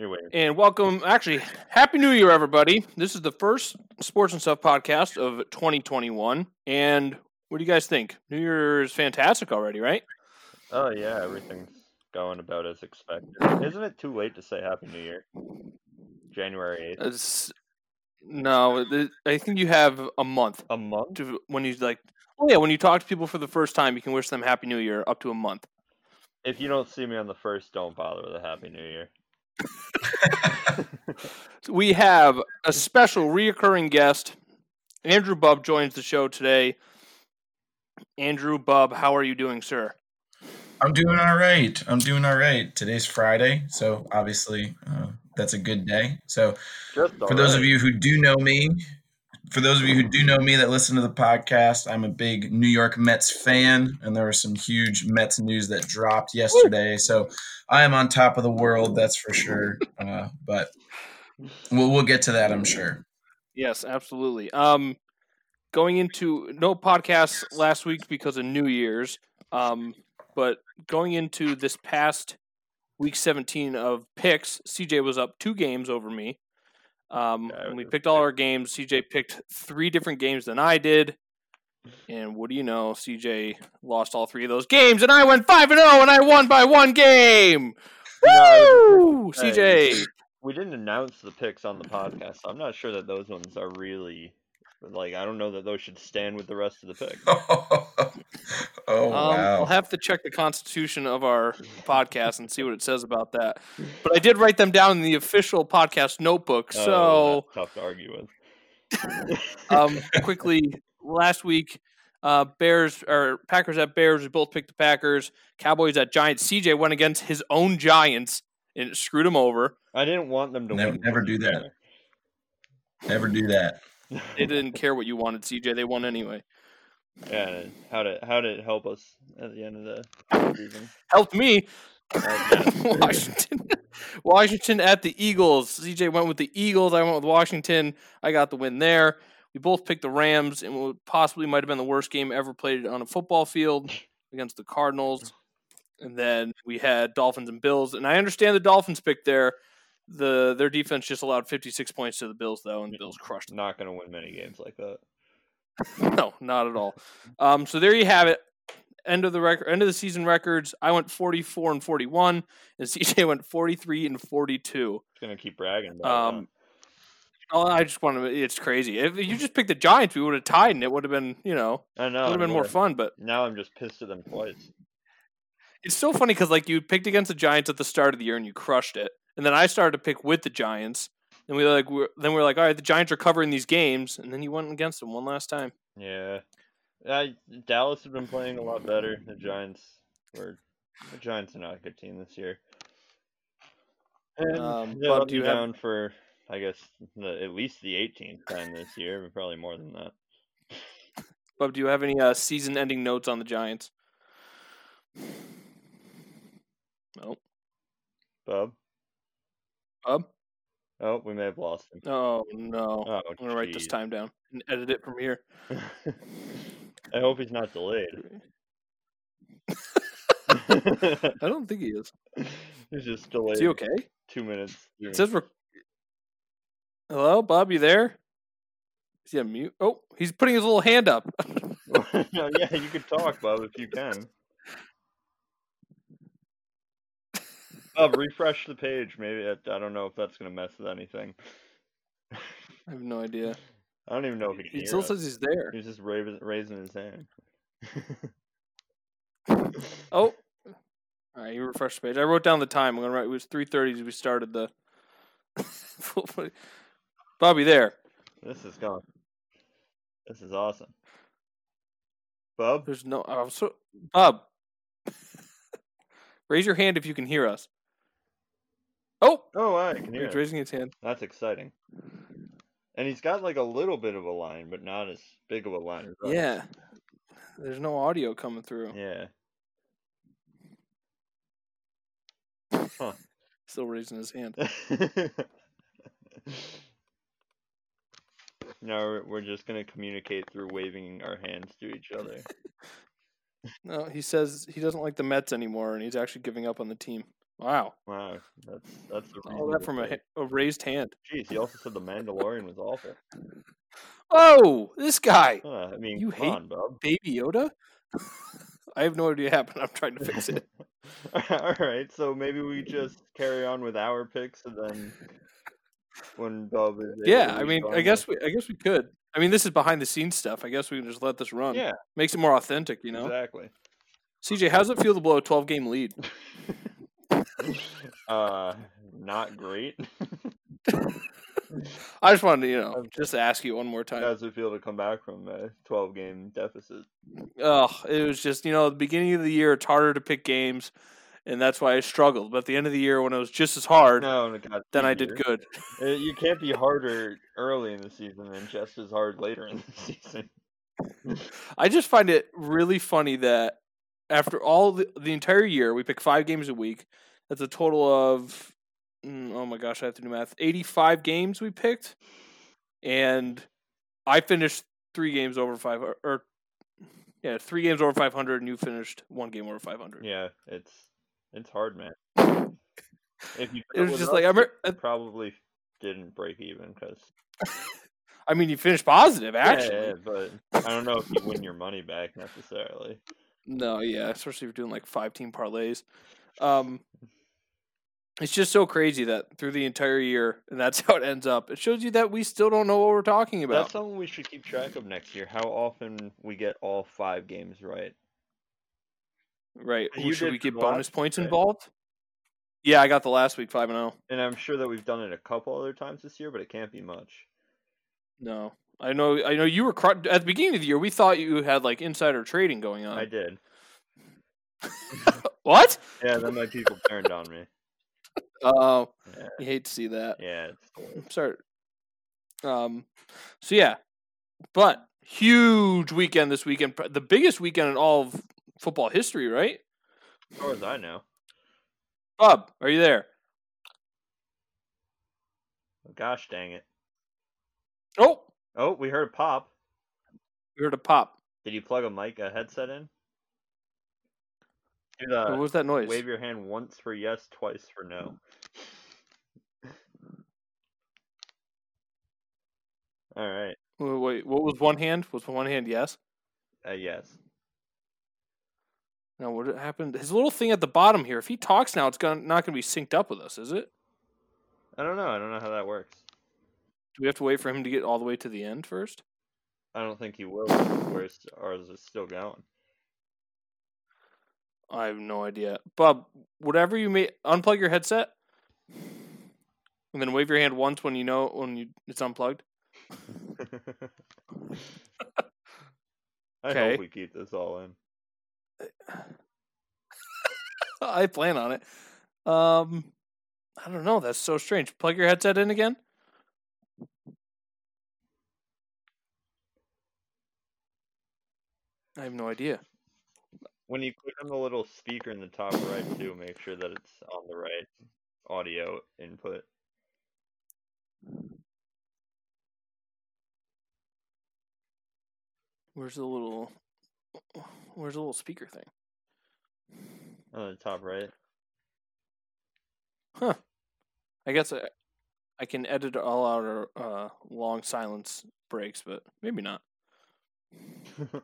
Anyway, And welcome, actually, Happy New Year, everybody. This is the first Sports and Stuff podcast of 2021. And what do you guys think? New Year is fantastic already, right? oh yeah, everything's going about as expected. Isn't it too late to say Happy New Year? January eighth. It's, no, I think you have a month A month? to when you like. Oh yeah, when you talk to people for the first time, you can wish them Happy New Year up to a month. If you don't see me on the first, don't bother with a Happy New Year. So we have a special reoccurring guest. Andrew Bub joins the show today. Andrew Bub, how are you doing, sir? I'm doing all right. I'm doing all right. Today's Friday, so obviously uh, that's a good day. So, Just for those of you who do know me, for those of you who do know me that listen to the podcast, I'm a big New York Mets fan, and there was some huge Mets news that dropped yesterday. So, I am on top of the world, that's for sure. Uh, but we'll we'll get to that, I'm sure. Yes, absolutely. Um, going into no podcasts last week because of New Year's. Um, but going into this past week 17 of picks, CJ was up two games over me. Um, Yeah, when we picked all our games, CJ picked three different games than I did. And what do you know? CJ lost all three of those games, and I went five and zero, and I won by one game. Woo, Hey. CJ! we didn't announce the picks on the podcast. So I'm not sure that those ones are really like I don't know that those should stand with the rest of the picks. oh Um, wow! I'll have to check the constitution of our podcast and see what it says about that. But I did write them down in the official podcast notebook. Oh, So, that's tough to argue with. um, quickly, last week, uh, Bears or Packers at Bears. We both picked the Packers. Cowboys at Giants. CJ went against his own Giants and it screwed him over. I didn't want them to Never- win. never do that. Never do that. They didn't care what you wanted, CJ. They won anyway. Yeah, how did how did it help us at the end of the season? Helped me. Washington. Washington at the Eagles. CJ went with the Eagles. I went with Washington. I got the win there. We both picked the Rams, and what possibly might have been the worst game ever played on a football field against the Cardinals. And then we had Dolphins and Bills, and I understand the Dolphins picked there. The their defense just allowed 56 points to the Bills though, and the Bills crushed them. Not gonna win many games like that. No, not at all. Um, so there you have it. End of the record, end of the season records. I went 44 and 41, and CJ went 43 and 42. Just gonna keep bragging Um, Oh, I just want to. It's crazy. If you just picked the Giants, we would have tied, and it would have been, you know, it. I know. would have been more fun. But Now I'm just pissed at them twice. it's so funny because like you picked against the Giants at the start of the year and you crushed it, and then I started to pick with the Giants, and we like we're, then we are like, all right, the Giants are covering these games, and then you went against them one last time. Yeah. I, Dallas has been playing a lot better. The Giants were the Giants are not a good team this year. And Um, they Bob, let do me you have- down for I guess the, at least the 18th time this year, but probably more than that. Bob, do you have any uh, season-ending notes on the Giants? No. Bob. Bub? Oh, we may have lost him. Oh no! Oh, I'm gonna write this time down and edit it from here. I hope he's not delayed. I don't think he is. he's just delayed. Is he okay? Two minutes. It says we're. Hello, Bob. You there? Is he on mute? Oh, he's putting his little hand up. yeah, you could talk, Bob, if you can. Bob, refresh the page. Maybe I, I don't know if that's gonna mess with anything. I have no idea. I don't even know if he can He still us. says he's there. He's just raising, raising his hand. Oh. All right, you refresh the page. I wrote down the time. I'm gonna write. It was 3:30 as we started the. Bobby, there. this is gone. This is awesome. Bob, There's no. Oh, so, Bob, raise your hand if you can hear us. Oh, oh, I can hear. You. He's him. raising his hand. That's exciting. And he's got like a little bit of a line, but not as big of a line as us. Yeah. There's no audio coming through. Yeah. Still raising his hand. no, we're- we're just gonna communicate through waving our hands to each other. No, he says he doesn't like the Mets anymore, and he's actually giving up on the team. Wow. Wow, that's that's a All that from a, a raised hand. Jeez, he also said the Mandalorian was awful. Oh, this guy, Uh, I mean, You hate- on, Bob. Baby Yoda. I have no idea what happened. I'm trying to fix it. All right, so maybe we just carry on with our picks, and then when Bob is Yeah, I mean, I guess we, I guess we could. I mean, this is behind the scenes stuff. I guess we can just let this run. yeah, Makes it more authentic, you know. exactly. CJ, how's it feel to blow a 12 game lead? uh, not great. I just wanted to, you know, just ask you one more time. How does it feel to come back from a 12 game deficit? Oh, it was just, you know, the beginning of the year, it's harder to pick games, and that's why I struggled. But at the end of the year, when it was just as hard, No, God, then I did good. Uh, You can't be harder early in the season and just as hard later in the season. I just find it really funny that after all the, the entire year, we pick five games a week. That's a total of, mm, oh my gosh, I have to do math. 85 games we picked. And I finished three games over five, or, or yeah, three games over 500, and you finished one game over 500. Yeah, it's it's hard, man. If you It was just us, like, I remember, uh, probably didn't break even because I mean, you finished positive, actually. yeah, but I don't know if you win your money back necessarily. No, yeah, especially if you're doing like five team parlays. Um, it's just so crazy that through the entire year, and that's how it ends up. It shows you that we still don't know what we're talking about. That's something we should keep track of next year. How often we get all five games right? Right? You should we get bonus points right? involved? Yeah, I got the last week five and zero. And I'm sure that we've done it a couple other times this year, but it can't be much. No, I know. I know you were cr- at the beginning of the year. We thought you had like insider trading going on. I did. what? Yeah, then my people turned on me. Oh, Yeah, you hate to see that. yeah. Worst. Sorry. Um. So yeah, but huge weekend this weekend. The biggest weekend in all of football history, right? As far as I know. Bob, are you there? Gosh dang it. Oh, Oh, we heard a pop. we heard a pop. Did you plug a mic, a headset in? Do what was that noise? wave your hand once for yes, twice for no. All right. Wait, wait, what was one hand? Was one hand yes? Uh, yes. No, what happened? His little thing at the bottom here. If he talks now, it's gonna not gonna be synced up with us, is it? I don't know. I don't know how that works. Do we have to wait for him to get all the way to the end first? I don't think he will. Whereas ours is still going. I have no idea. Bob, whatever you may unplug your headset, and then wave your hand once when you know when you it's unplugged. I Okay. hope we keep this all in. I plan on it. Um, I don't know. That's so strange. Plug your headset in again. I have no idea. When you click on the little speaker in the top right too, make sure that it's on the right audio input. Where's the little? Where's the little speaker thing? On the top right. Huh. I guess I, I can edit all our uh, long silence breaks, but maybe not.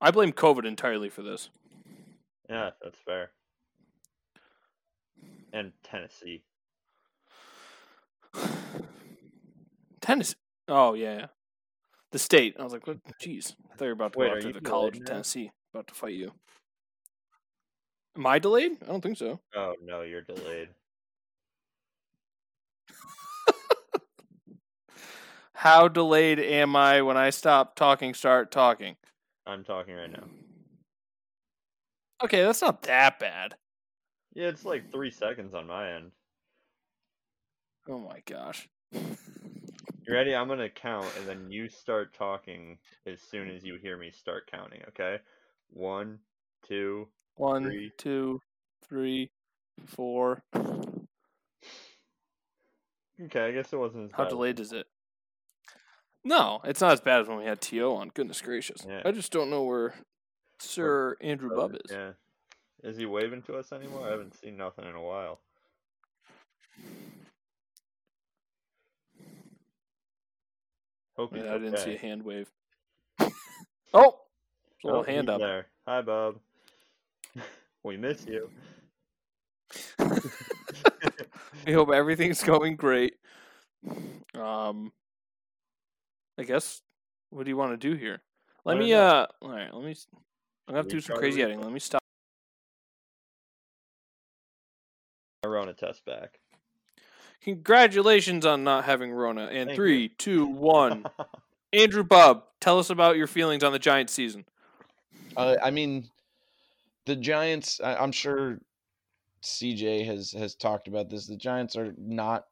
I blame COVID entirely for this. yeah, that's fair. And Tennessee. Tennessee. Oh yeah, yeah. The state. I was like, what? Jeez, I thought you were about to Wait, go are after the College of? Tennessee, about to fight you. Am I delayed? I don't think so. Oh no, you're delayed. How delayed am I when I stop talking? Start talking. I'm talking right now. Okay, that's not that bad. Yeah, it's like three seconds on my end. Oh my gosh. You ready? I'm gonna count, and then you start talking as soon as you hear me start counting. Okay? One, two. One, Three. two, three, four. Okay, I guess it wasn't. As How bad. delayed is it? No, it's not as bad as when we had To on. Goodness gracious! Yeah. I just don't know where Sir Andrew Bub is. Yeah. Is he waving to us anymore? I haven't seen nothing in a while. Hope he's I didn't see a hand wave. Oh, little Oh, hand he's up. There. Hi, Bob. we miss you. We hope everything's going great. Um, I guess. What do you want to do here? Let me. know. Uh, all right. Let me. I'm gonna have to do some crazy editing. Let me stop. Rona test back. Congratulations on not having Rona. And Thank three, two, one. Andrew Bub, tell us about your feelings on the Giants season. Uh, I mean, the Giants. I, I'm sure CJ has has talked about this. The Giants are not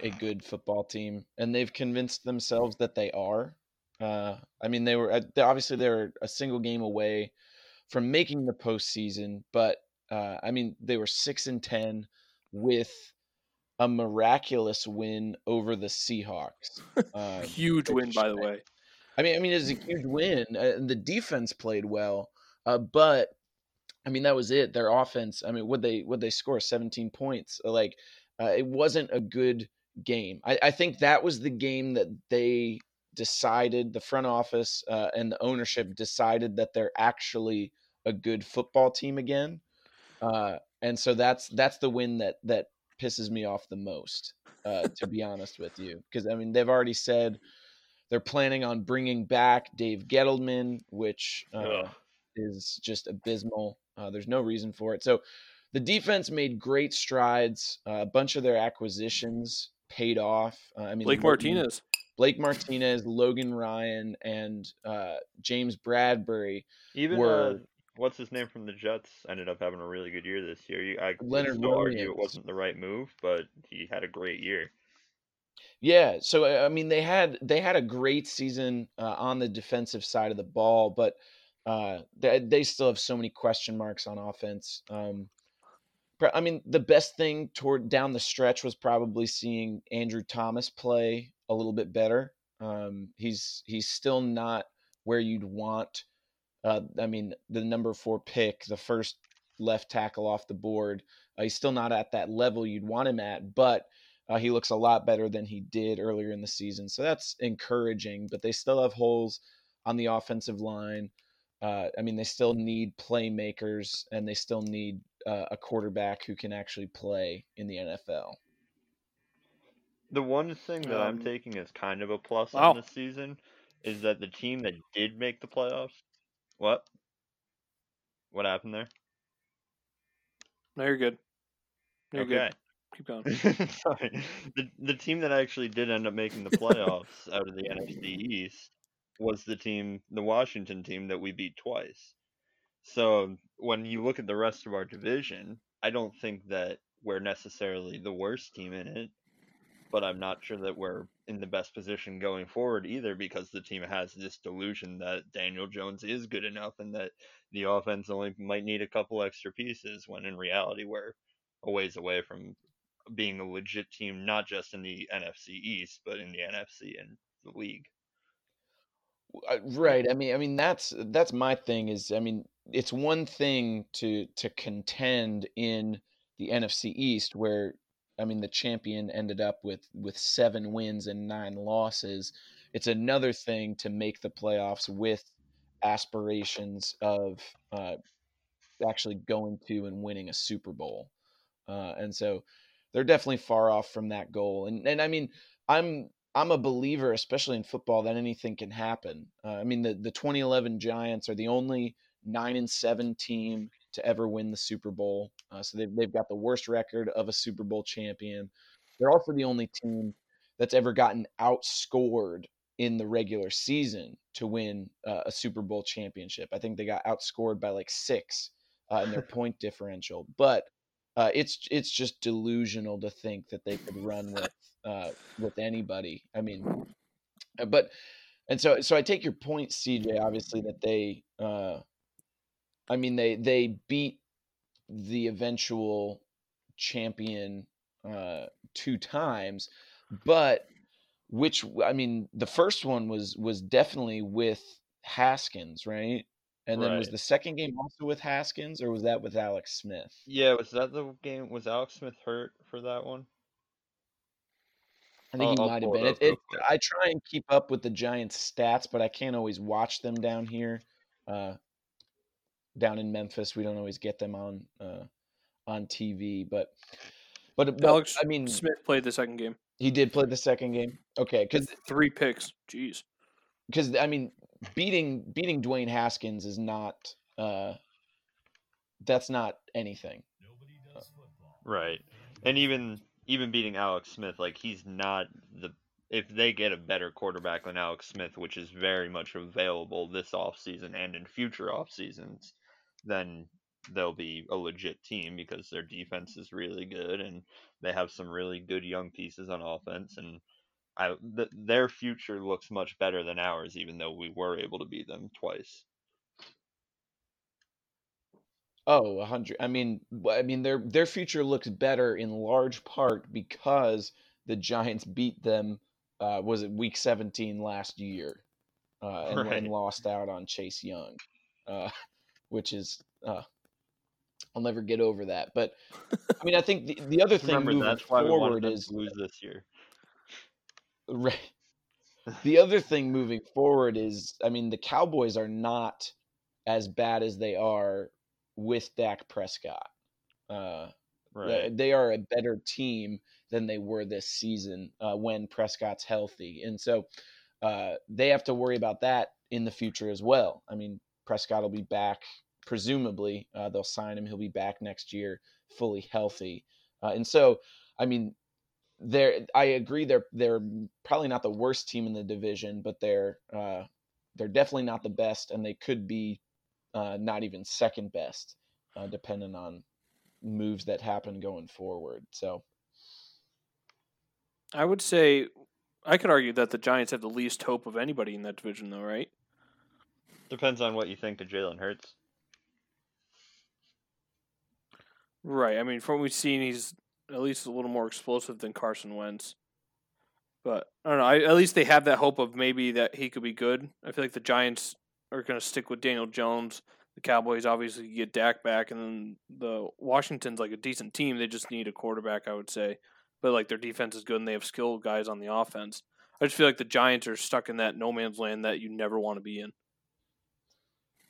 a good football team, and they've convinced themselves that they are. Uh, I mean, they were uh, they- obviously they were a single game away from making the postseason, but uh, I mean, they were six and ten with a miraculous win over the Seahawks. Uh, Huge win, by the way. I mean, I mean, it's a huge win. Uh, and the defense played well, uh, but I mean, that was it. Their offense. I mean, would they would they score 17 points? Like, uh, it wasn't a good game. I, I think that was the game that they decided. The front office uh, and the ownership decided that they're actually a good football team again. Uh, and so that's that's the win that that pisses me off the most. Uh, to be honest with you, because I mean, they've already said they're planning on bringing back Dave Gettleman, which uh, is just abysmal. Uh, there's no reason for it. So the defense made great strides. Uh, a bunch of their acquisitions paid off. Uh, I mean, Blake Logan- Martinez. Blake Martinez, Logan Ryan, and uh, James Bradbury. Even uh, were- what's his name from the Jets ended up having a really good year this year. You, I Leonard still argue it wasn't the right move, but he had a great year. Yeah, so I I mean they had they had a great season uh, on the defensive side of the ball, but uh, they they still have so many question marks on offense. Um, I mean, the best thing toward down the stretch was probably seeing Andrew Thomas play a little bit better. Um, he's he's still not where you'd want. Uh, I mean, the number four pick, the first left tackle off the board, uh, he's still not at that level you'd want him at, but uh, he looks a lot better than he did earlier in the season. So that's encouraging, but they still have holes on the offensive line. Uh, I mean, they still need playmakers and they still need uh, a quarterback who can actually play in the NFL. The one thing that I'm Um, taking as kind of a plus wow. on this season is that the team that did make the playoffs. What? What happened there? No, you're good. You're okay. good. Keep going. Sorry. The the team that actually did end up making the playoffs out of the NFC East was the team, the Washington team that we beat twice. So when you look at the rest of our division, I don't think that we're necessarily the worst team in it, but I'm not sure that we're in the best position going forward either because the team has this delusion that Daniel Jones is good enough and that the offense only might need a couple extra pieces when in reality we're a ways away from being a legit team, not just in the NFC East, but in the NFC and the league. Right. I mean, I mean that's that's my thing. Is I mean, it's one thing to to contend in the NFC East, where I mean the champion ended up with with seven wins and nine losses. It's another thing to make the playoffs with aspirations of uh, actually going to and winning a Super Bowl. Uh, and so they're definitely far off from that goal. And and I mean, I'm I'm a believer, especially in football, that anything can happen. Uh, I mean, the the 2011 Giants are the only nine and seven team to ever win the Super Bowl. Uh, so they've they've got the worst record of a Super Bowl champion. They're also the only team that's ever gotten outscored in the regular season to win uh, a Super Bowl championship. I think they got outscored by like six uh, in their point differential, but uh, it's it's just delusional to think that they could run with uh, with anybody. I mean, uh, but and so so I take your point, CJ. Obviously, that they, uh, I mean, they they beat the eventual champion uh, two times, but which I mean, the first one was was definitely with Haskins, right? And then was the second game also with Haskins, or was that with Alex Smith? Yeah, was that the game? Was Alex Smith hurt for that one? I think I'll- he might have been. It, it. I try and keep up with the Giants' stats, but I can't always watch them down here. Uh, down in Memphis, we don't always get them on uh, on TV. But but, but Alex I mean, Smith played the second game. he did play the second game. Okay, because Three picks. Jeez. because I mean, beating beating Dwayne Haskins is not uh, that's not anything. Right. And even even beating Alex Smith, like he's not the if they get a better quarterback than Alex Smith, which is very much available this offseason and in future off seasons, then they'll be a legit team because their defense is really good and they have some really good young pieces on offense and I th- their future looks much better than ours even though we were able to beat them twice. Oh, a hundred. I mean, I mean, their their future looks better in large part because the Giants beat them. Uh, was it Week 17 last year, uh, and, and lost out on Chase Young, uh, which is uh, I'll never get over that. But I mean, I think the, the other thing remember moving that's why forward is to lose this year. Right. The other thing moving forward is, I mean, the Cowboys are not as bad as they are with Dak Prescott. Uh, Right. They are a better team than they were this season uh, when Prescott's healthy, and so uh, they have to worry about that in the future as well. I mean, Prescott will be back, presumably. Uh, they'll sign him; he'll be back next year, fully healthy, uh, and so, I mean, they're I agree they're they're probably not the worst team in the division, but they're uh, they're definitely not the best, and they could be uh, not even second best, uh, depending on moves that happen going forward. So I would say I could argue that the Giants have the least hope of anybody in that division, though, right? Depends on what you think of Jalen Hurts. Right. I mean, from what we've seen, he's at least a little more explosive than Carson Wentz. But I don't know. I, at least they have that hope of maybe that he could be good. I feel like the Giants are going to stick with Daniel Jones. The Cowboys obviously get Dak back, and then the Washington's like a decent team. They just need a quarterback, I would say. But like their defense is good, and they have skilled guys on the offense. I just feel like the Giants are stuck in that no man's land that you never want to be in.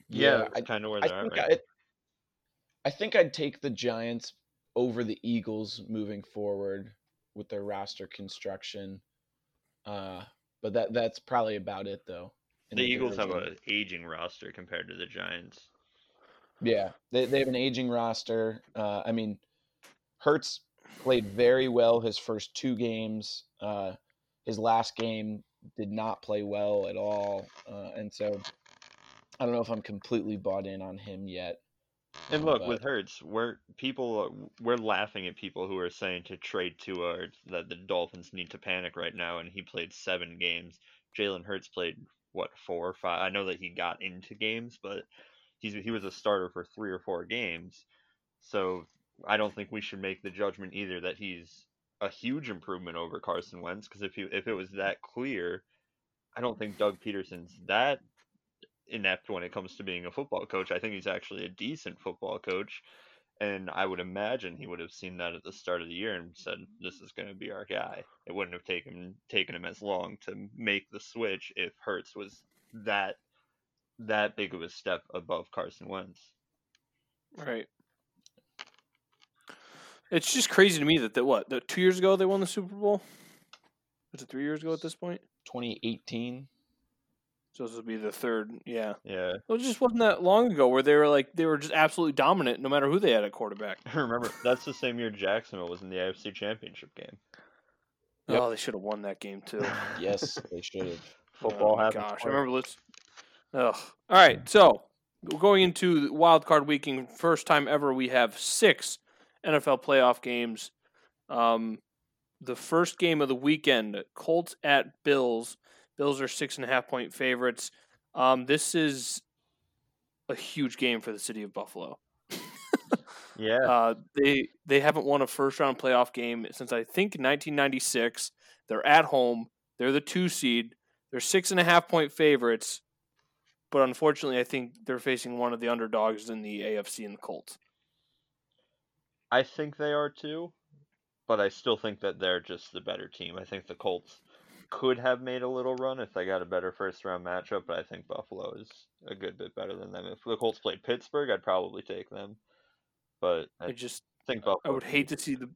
Yeah, I, kind of where they're at think right I, I think I'd take the Giants over the Eagles moving forward with their roster construction. Uh, but that that's probably about it though. in The Eagles have an aging roster compared to the Giants. Yeah, they they have an aging roster. Uh, I mean, Hurts played very well his first two games. Uh, his last game did not play well at all, uh, and so I don't know if I'm completely bought in on him yet. And Um, look, but- with Hurts, we're people we're laughing at people who are saying to trade Tua or that the Dolphins need to panic right now, and he played seven games. Jalen Hurts played what four or five? I know that he got into games, but he's he was a starter for three or four games. So I don't think we should make the judgment either that he's a huge improvement over Carson Wentz because if he if it was that clear, I don't think Doug Pederson's that inept when it comes to being a football coach. I think he's actually a decent football coach. And I would imagine he would have seen that at the start of the year and said, "This is going to be our guy." It wouldn't have taken taken him as long to make the switch if Hurts was that that big of a step above Carson Wentz. Right. It's just crazy to me that, that what the two years ago they won the Super Bowl. Was it three years ago at this point? 2018. So this will be the third. Yeah, Yeah, well, it just wasn't that long ago where they were like they were just absolutely dominant no matter who they had at quarterback. remember that's the same year Jacksonville was in the AFC Championship game. Yep. Oh, they should have won that game too. Yes, they should have. Football oh my happens. gosh, I remember this. Ugh. All right, so going into wild card weekend, first time ever, we have six NFL playoff games. Um, the first game of the weekend, Colts at Bills. Bills are six and a half point favorites. Um, this is a huge game for the city of Buffalo. Yeah, Uh, they they haven't won a first round playoff game since I think 1996. They're at home. They're the two seed. They're six and a half point favorites. but unfortunately, I think they're facing one of the underdogs in the AFC and the Colts. I think they are too, but I still think that they're just the better team. I think the Colts could have made a little run if they got a better first round matchup, but I think Buffalo is a good bit better than them. If the Colts played Pittsburgh, I'd probably take them. But I, I just think Buffalo. I would hate to see the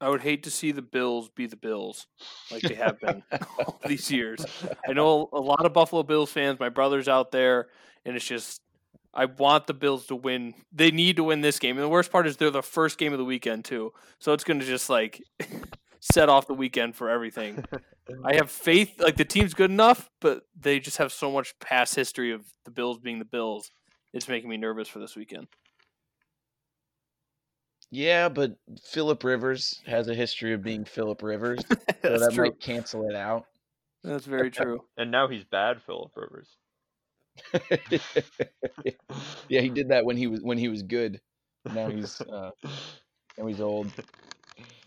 I would hate to see the Bills be the Bills like they have been all these years. I know a lot of Buffalo Bills fans, my brother's out there, and it's just I want the Bills to win. They need to win this game. And the worst part is they're the first game of the weekend too. So it's going to just like set off the weekend for everything. I have faith like the team's good enough, but they just have so much past history of the Bills being the Bills. It's making me nervous for this weekend. Yeah, but Philip Rivers has a history of being Philip Rivers, so that true. might cancel it out. That's very true. and now he's bad, Philip Rivers. yeah, he did that when he was when he was good. Now he's uh, now he's old.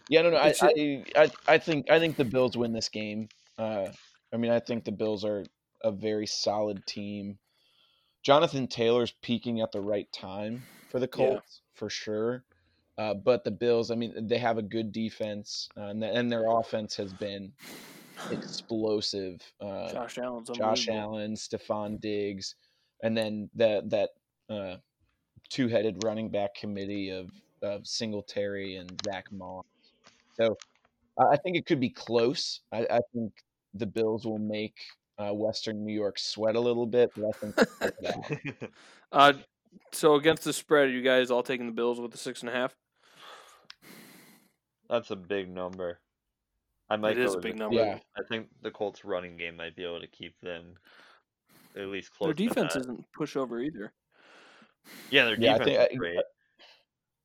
Yeah, no, no. I, I, I, I think I think the Bills win this game. Uh, I mean, I think the Bills are a very solid team. Jonathan Taylor's peaking at the right time for the Yeah. Colts for sure. Uh, but the Bills, I mean, they have a good defense, uh, and, and their offense has been explosive. Uh, Josh Allen's Josh. Allen, Stefon Diggs, and then that that uh, two-headed running back committee of, of Singletary and Zach Moss. So I I think it could be close. I, I think the Bills will make uh, Western New York sweat a little bit, but I think they'll pull it out. Uh, so against the spread, are you guys all taking the Bills with the six and a half? That's a big number. I might It is a big number. Yeah. I think the Colts running game might be able to keep them at least close. to defense isn't pushover either. Yeah, their Yeah, I defense think- is I- great.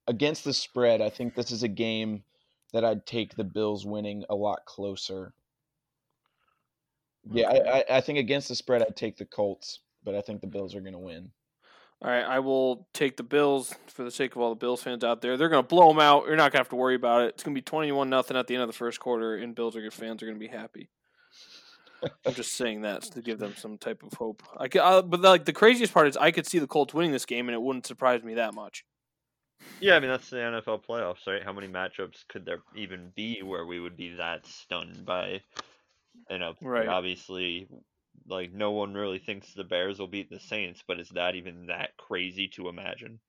Against the spread, I think this is a game that I'd take the Bills winning a lot closer. Yeah, I, I, I think against the spread, I'd take the Colts, but I think the Bills are going to win. All right, I will take the Bills for the sake of all the Bills fans out there. They're going to blow them out. You're not going to have to worry about it. It's going to be 21 nothing at the end of the first quarter, and Bills are fans are going to be happy. I'm just saying that to give them some type of hope. I, ca- uh, but like the craziest part is I could see the Colts winning this game, and it wouldn't surprise me that much. Yeah, I mean that's the NFL playoffs, right? How many matchups could there even be where we would be that stunned by, you know, Right. obviously, like no one really thinks the Bears will beat the Saints, but is that even that crazy to imagine?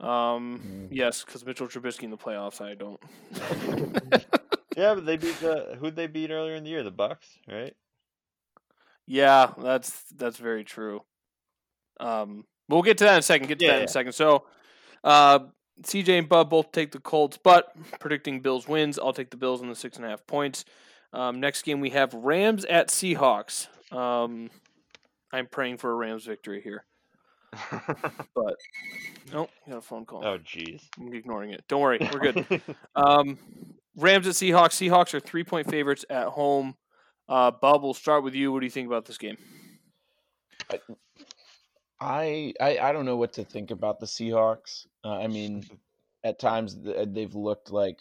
Um, Mm. yes, because Mitchell Trubisky in the playoffs, I don't. Yeah, but they beat the who'd they beat earlier in the year? The Bucks, right? Yeah, that's that's very true. Um, we'll get to that in a second. Get to Yeah, that in yeah. a second. So, uh, CJ and Bub both take the Colts, but predicting Bills wins. I'll take the Bills in the six and a half points. Um, next game we have Rams at Seahawks. Um, I'm praying for a Rams victory here, but nope, got a phone call. oh, jeez. I'm ignoring it. Don't worry, we're good. Um, Rams at Seahawks. Seahawks are three point favorites at home. Uh, Bub, we'll start with you. What do you think about this game? I, I I I don't know what to think about the Seahawks. Uh, I mean, at times they've looked like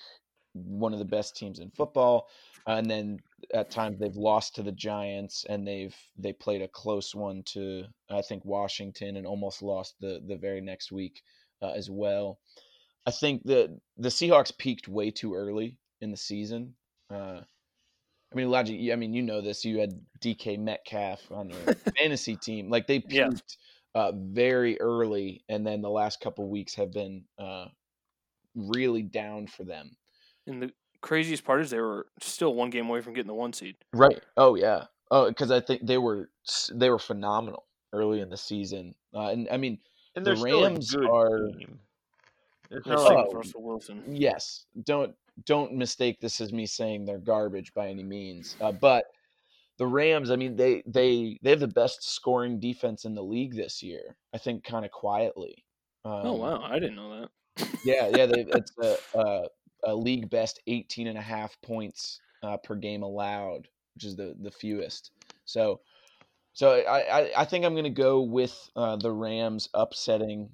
one of the best teams in football, and then at times they've lost to the Giants, and they've they played a close one to I think Washington, and almost lost the the very next week uh, as well. I think the the Seahawks peaked way too early in the season. Uh, I mean, Elijah, you- I mean, you know this. You had DK Metcalf on your fantasy team. Like they peaked Yeah. Uh, very early, and then the last couple weeks have been uh, really down for them. And the craziest part is they were still one game away from getting the one seed. Right. Oh yeah. Oh, because I think they were they were phenomenal early in the season, uh, and I mean, and the they're Rams are- team. It's They're not like Oh. Russell Wilson. yes, don't don't mistake this as me saying they're garbage by any means, uh, but the Rams, I mean, they they they have the best scoring defense in the league this year. I think kind of quietly. Um, oh wow, I didn't know that. Yeah, yeah, they, it's a, a, a league best 18 and a half points uh, per game allowed, which is the the fewest. So, so I I, I think I'm going to go with uh, the Rams upsetting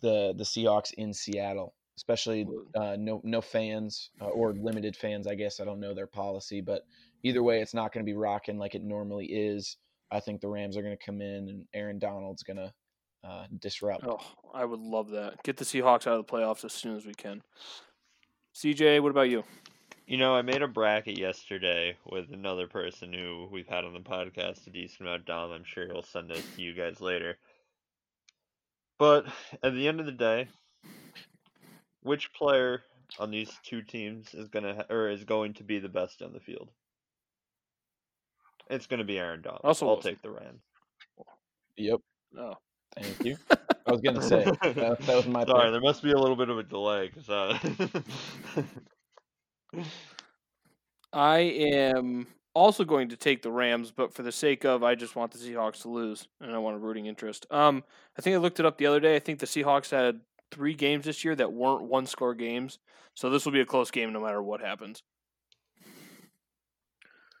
the the Seahawks in Seattle, especially uh, no no fans uh, or limited fans. I guess I don't know their policy, but either way, it's not going to be rocking like it normally is. I think the Rams are going to come in and Aaron Donald's going to uh, disrupt. Oh, I would love that. Get the Seahawks out of the playoffs as soon as we can. CJ, what about you? You know, I made a bracket yesterday with another person who we've had on the podcast a decent amount, of Dom. I'm sure he'll send it to you guys later. But at the end of the day, which player on these two teams is gonna ha- or is going to be the best on the field? It's gonna be Aaron Donald. Also, I'll Wilson. take the Rams. Yep. Oh, Thank you. I was going to say that, that was my Sorry, pick. there must be a little bit of a delay. 'cause, uh... I am also going to take the Rams, but for the sake of, I just want the Seahawks to lose, and I want a rooting interest. Um, I think I looked it up the other day. I think the Seahawks had three games this year that weren't one-score games, so this will be a close game no matter what happens.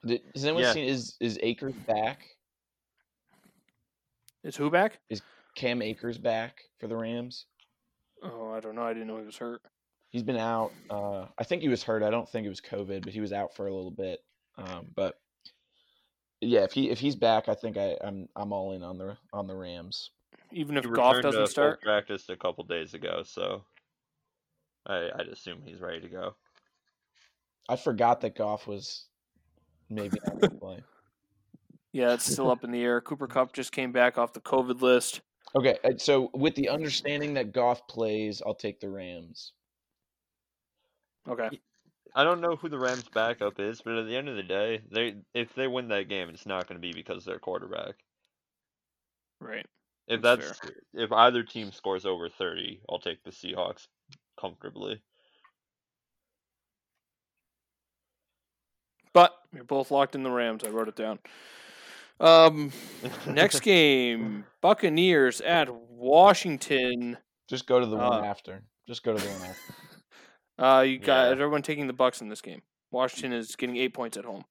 Did, has anyone Yeah. seen is is Akers back? Is who back? Is Cam Akers back for the Rams? Oh, I don't know. I didn't know he was hurt. He's been out. Uh, I think he was hurt. I don't think it was COVID, but he was out for a little bit. Um, but yeah, if he if he's back, I think I, I'm I'm all in on the on the Rams. Even if He Goff doesn't full start. practiced a couple days ago, so I, I'd assume he's ready to go. I forgot that Goff was maybe not going to play. Yeah, it's still up in the air. Cooper Kupp just came back off the COVID list. Okay, uh, so with the understanding that Goff plays, I'll take the Rams. Okay. I don't know who the Rams' backup is, but at the end of the day, they if they win that game, it's not going to be because of their quarterback. Right. If That's that's if either team scores over thirty, I'll take the Seahawks comfortably. But you're both locked in the Rams. I wrote it down. Um, next game, Buccaneers at Washington. Just go to the one Uh, after. Just go to the one after. Uh, you got Yeah. everyone taking the Bucks in this game. Washington is getting eight points at home.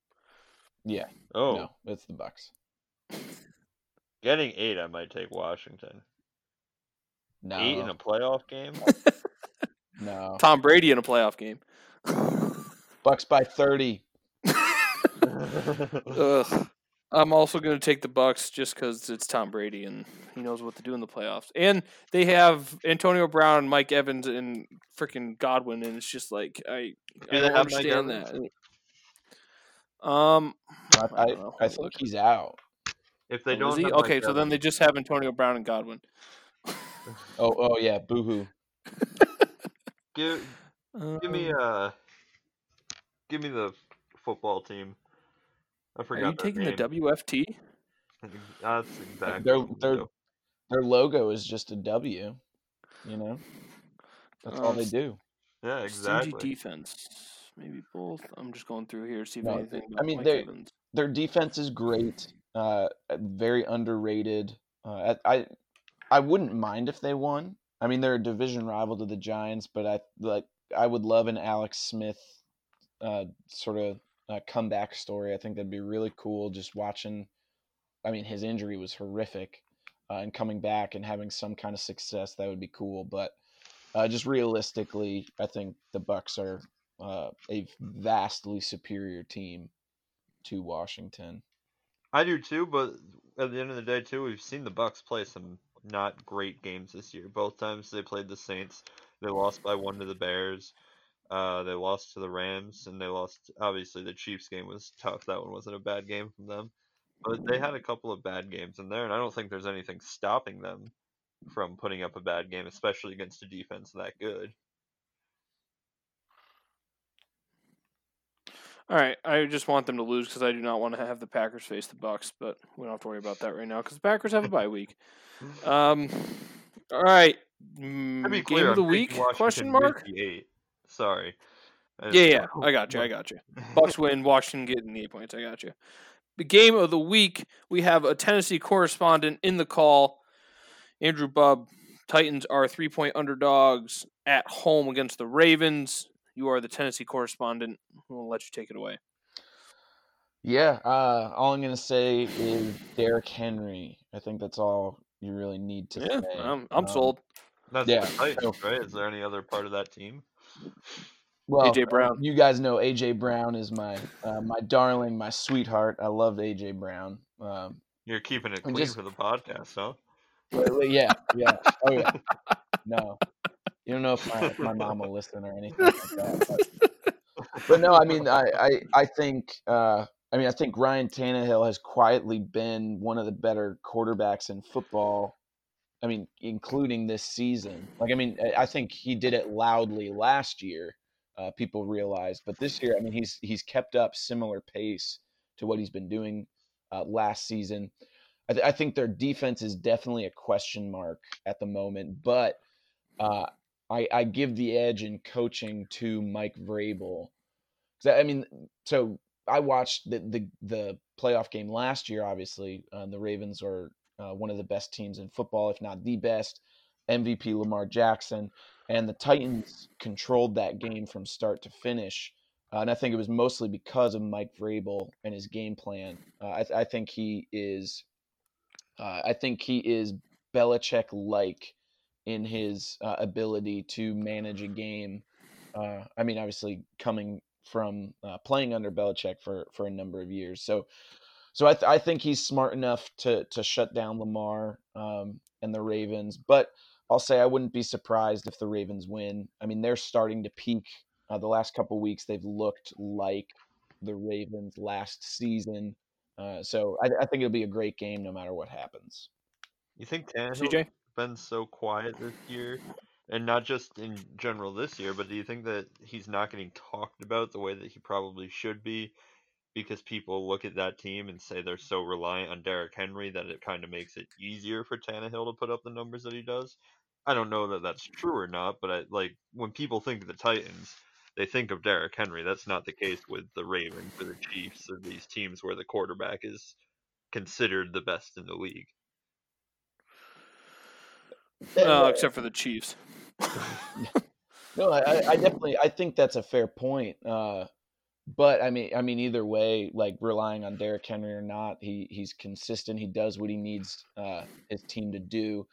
Yeah, oh, no, it's the Bucks. getting eight, I might take Washington. No, Eight in a playoff game. no. Tom Brady in a playoff game. Bucks by thirty. Ugh. I'm also going to take the Bucks just because it's Tom Brady and he knows what to do in the playoffs. And they have Antonio Brown, Mike Evans, and freaking Godwin, and it's just like I, Do I they don't have understand that. Um, I, I I, don't. I think he's out. if they oh, don't, he? have Mike okay, so then they just have Antonio Brown and Godwin. Oh, oh yeah, boohoo. give give me Um, uh give me the football team. I Are you their taking the. WFT? That's exactly. They're- what we they're- do. Their logo is just a W. You know, that's all Uh, they do. Yeah, Stingy exactly. defense. Maybe both. I'm just going through here, see if No, anything. I mean, Mike they- Evans. Their defense is great. Uh, very underrated. Uh, I, I I wouldn't mind if they won. I mean, they're a division rival to the Giants, but I like I would love an Alex Smith uh, sort of uh, comeback story. I think that'd be really cool. Just watching. I mean, his injury was horrific, uh, and coming back and having some kind of success that would be cool. But uh, just realistically, I think the Bucks are uh, a vastly superior team to Washington. I do too, but at the end of the day, too, we've seen the Bucks play some not great games this year. Both times they played the Saints, they lost by one to the Bears. Uh, they lost to the Rams, and they lost. Obviously, the Chiefs game was tough. That one wasn't a bad game from them, but they had a couple of bad games in there, and I don't think there's anything stopping them from putting up a bad game, especially against a defense that good. All right, I just want them to lose because I do not want to have the Packers face the Bucks, but we don't have to worry about that right now because the Packers have a bye week. Um, all right, mm, game clear, of the I'm week? Question mark? with the eight. Sorry. Yeah, yeah, I got you. I got you. Bucks win. Washington getting the eight points. I got you. The game of the week. We have a Tennessee correspondent in the call. Andrew Bub. Titans are three point underdogs at home against the Ravens. You are the Tennessee correspondent. We'll let you take it away. Yeah, uh, all I'm gonna say is Derrick Henry. I think that's all you really need to Yeah, say. I'm, I'm Um, sold. That's Yeah, the Titans, right? Is there any other part of that team? Well, AJ Brown. You guys know AJ Brown is my uh, my darling, my sweetheart. I love AJ Brown. Um, You're keeping it I'm clean just- for the podcast, huh? Wait, wait, yeah, yeah. Oh yeah. No, you don't know if my, if my mom will listen or anything like that. But, but no, I mean, I, I, I think, uh, I mean, I think Ryan Tannehill has quietly been one of the better quarterbacks in football. I mean, including this season. Like, I mean, I- think he did it loudly last year. Uh, people realized, but this year, I mean, he's he's kept up similar pace to what he's been doing uh, last season. I, th- I think their defense is definitely a question mark at the moment, but uh, I, I give the edge in coaching to Mike Vrabel. I mean, so I watched the the, the playoff game last year. Obviously, uh, the Ravens are uh, one of the best teams in football, if not the best. MVP Lamar Jackson and the Titans controlled that game from start to finish. Uh, and I think it was mostly because of Mike Vrabel and his game plan. Uh, I, I think he is, uh, I think he is Belichick like in his uh, ability to manage a game. Uh, I mean, obviously coming from uh, playing under Belichick for for a number of years, so so I, th- I think he's smart enough to to shut down Lamar um, and the Ravens. But I'll say I wouldn't be surprised if the Ravens win. I mean, they're starting to peak. Uh, the last couple weeks, they've looked like the Ravens last season. Uh, so I, I think it'll be a great game no matter what happens. You think Tannehill's CJ? been so quiet this year, and not just in general this year, but do you think that he's not getting talked about the way that he probably should be because people look at that team and say they're so reliant on Derrick Henry that it kind of makes it easier for Tannehill to put up the numbers that he does? I don't know that that's true or not, but I, like when people think of the Titans, they think of Derrick Henry. That's not the case with the Ravens or the Chiefs or these teams where the quarterback is considered the best in the league. Uh, except for the Chiefs. No, I, I- I definitely I think that's a fair point. Uh, but I mean, I mean, either way, like relying on Derrick Henry or not, he he's consistent. He does what he needs uh, his team to do.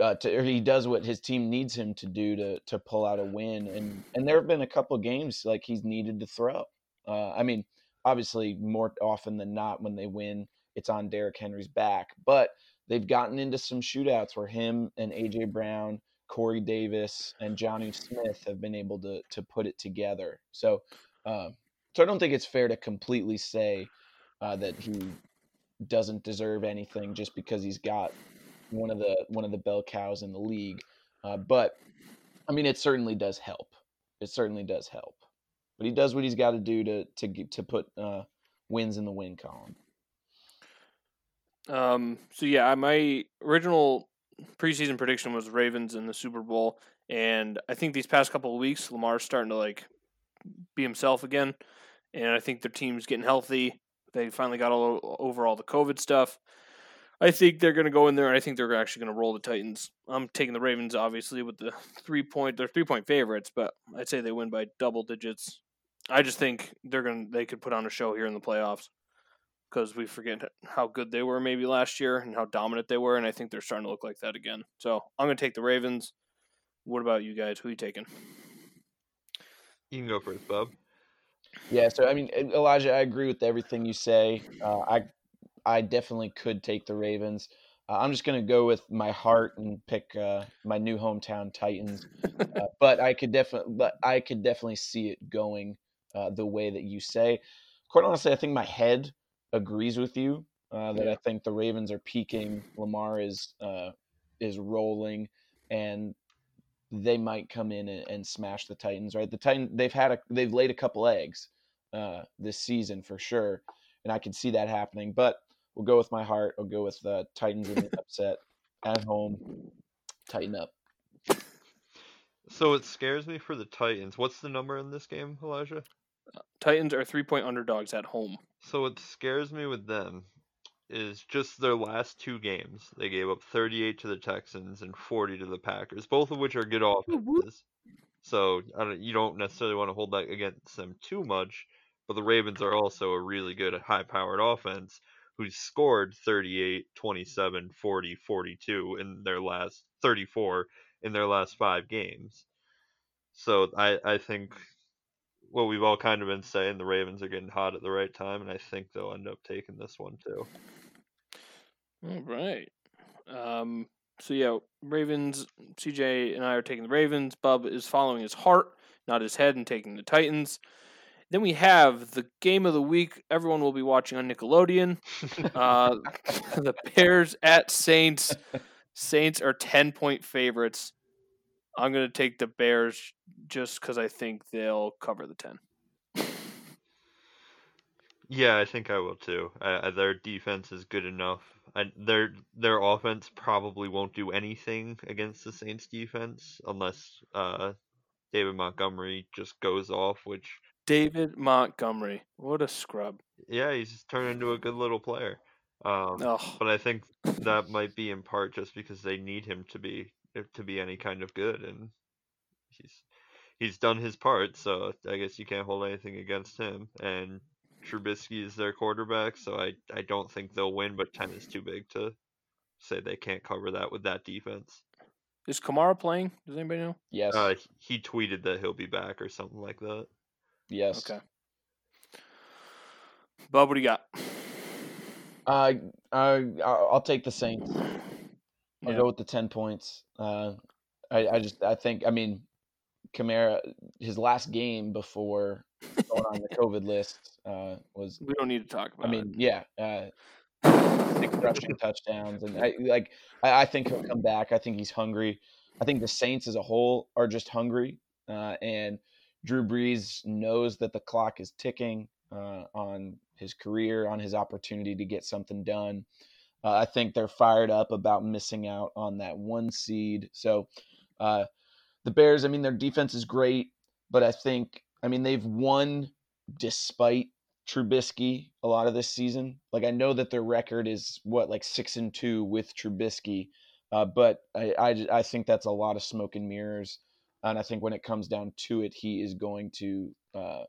Uh, to, or he does what his team needs him to do to to pull out a win. And and there have been a couple games like he's needed to throw. Uh, I mean, obviously, more often than not, when they win, it's on Derrick Henry's back. But they've gotten into some shootouts where him and AJ Brown Corey Davis and Jonnu Smith have been able to to put it together. So, uh, so I don't think it's fair to completely say uh, that he doesn't deserve anything just because he's got one of the one of the bell cows in the league. Uh, but I mean, it certainly does help. It certainly does help. But he does what he's got to do to to to put uh, wins in the win column. Um, so yeah, my original preseason prediction was Ravens in the Super Bowl, and I think these past couple of weeks, Lamar's starting to like be himself again, and I think their team's getting healthy. They finally got all over all the COVID stuff. I think they're going to go in there, and I think they're actually going to roll the Titans. I'm taking the Ravens, obviously, with the three point. They're three point favorites, but I'd say they win by double digits. I just think they're going. to They could put on a show here in the playoffs because we forget how good they were maybe last year and how dominant they were, and I think they're starting to look like that again. So I'm going to take the Ravens. What about you guys? Who you taking? You can go first, Bub. Yeah, so I mean, Elijah, I agree with everything you say. Uh, I I definitely could take the Ravens. Uh, I'm just going to go with my heart and pick uh, my new hometown Titans. Uh, but I could definitely, but I could definitely see it going uh, the way that you say. Quite honestly, I think my head agrees with you uh, that Yeah. I think the Ravens are peaking. Lamar is uh, is rolling, and they might come in and, and smash the Titans. Right, the Titan they've had a they've laid a couple eggs uh, this season for sure, and I can see that happening. But we'll go with my heart. I'll go with the Titans in the upset at home. Tighten up. So it scares me for the Titans. What's the number in this game, Elijah? Titans are three point underdogs at home. So it scares me with them is just their last two games. They gave up 38 to the Texans and 40 to the Packers, both of which are good oh, offenses. So I don't, you don't necessarily want to hold that against them too much. But the Ravens are also a really good, high-powered offense who scored 38, 27, 40, 42 in their last 34 in their last five games. So I, I think what we've all kind of been saying, the Ravens are getting hot at the right time, and I think they'll end up taking this one too. All right. Um, so yeah, Ravens. CJ and I are taking the Ravens. Bub is following his heart, not his head, and taking the Titans. Then we have the game of the week. Everyone will be watching on Nickelodeon. Uh, the Bears at Saints. Saints are ten point favorites. I'm going to take the Bears just because I think they'll cover the ten. Yeah, I think I will too. Uh, their defense is good enough. I, their their offense probably won't do anything against the Saints defense unless uh, David Montgomery just goes off, which David Montgomery, what a scrub! yeah, he's turned into a good little player. Um, Oh, but I think that might be in part just because they need him to be to be any kind of good, and he's he's done his part. So I guess you can't hold anything against him. And Trubisky is their quarterback, so I I don't think they'll win. But ten is too big to say they can't cover that with that defense. is Kamara playing? Does anybody know? Yes. Uh, he tweeted that he'll be back or something like that. yes. Okay. Bub, what do you got? Uh, uh, I'll I'll take the Saints. I'll Yeah. go with the ten points. Uh, I, I just I think I mean, Kamara his last game before going on the COVID list uh, was We don't need to talk about I mean it. yeah uh, six rushing touchdowns and I like I, I think he'll come back. I think he's hungry. I think the Saints as a whole are just hungry uh, and Drew Brees knows that the clock is ticking uh, on his career, on his opportunity to get something done. Uh, I think they're fired up about missing out on that one seed. So uh, the Bears, I mean, their defense is great, but I think, I mean, they've won despite Trubisky a lot of this season. Like I know that their record is what like six and two with Trubisky, uh, but I, I I think that's a lot of smoke and mirrors. And I think when it comes down to it, he is going to uh,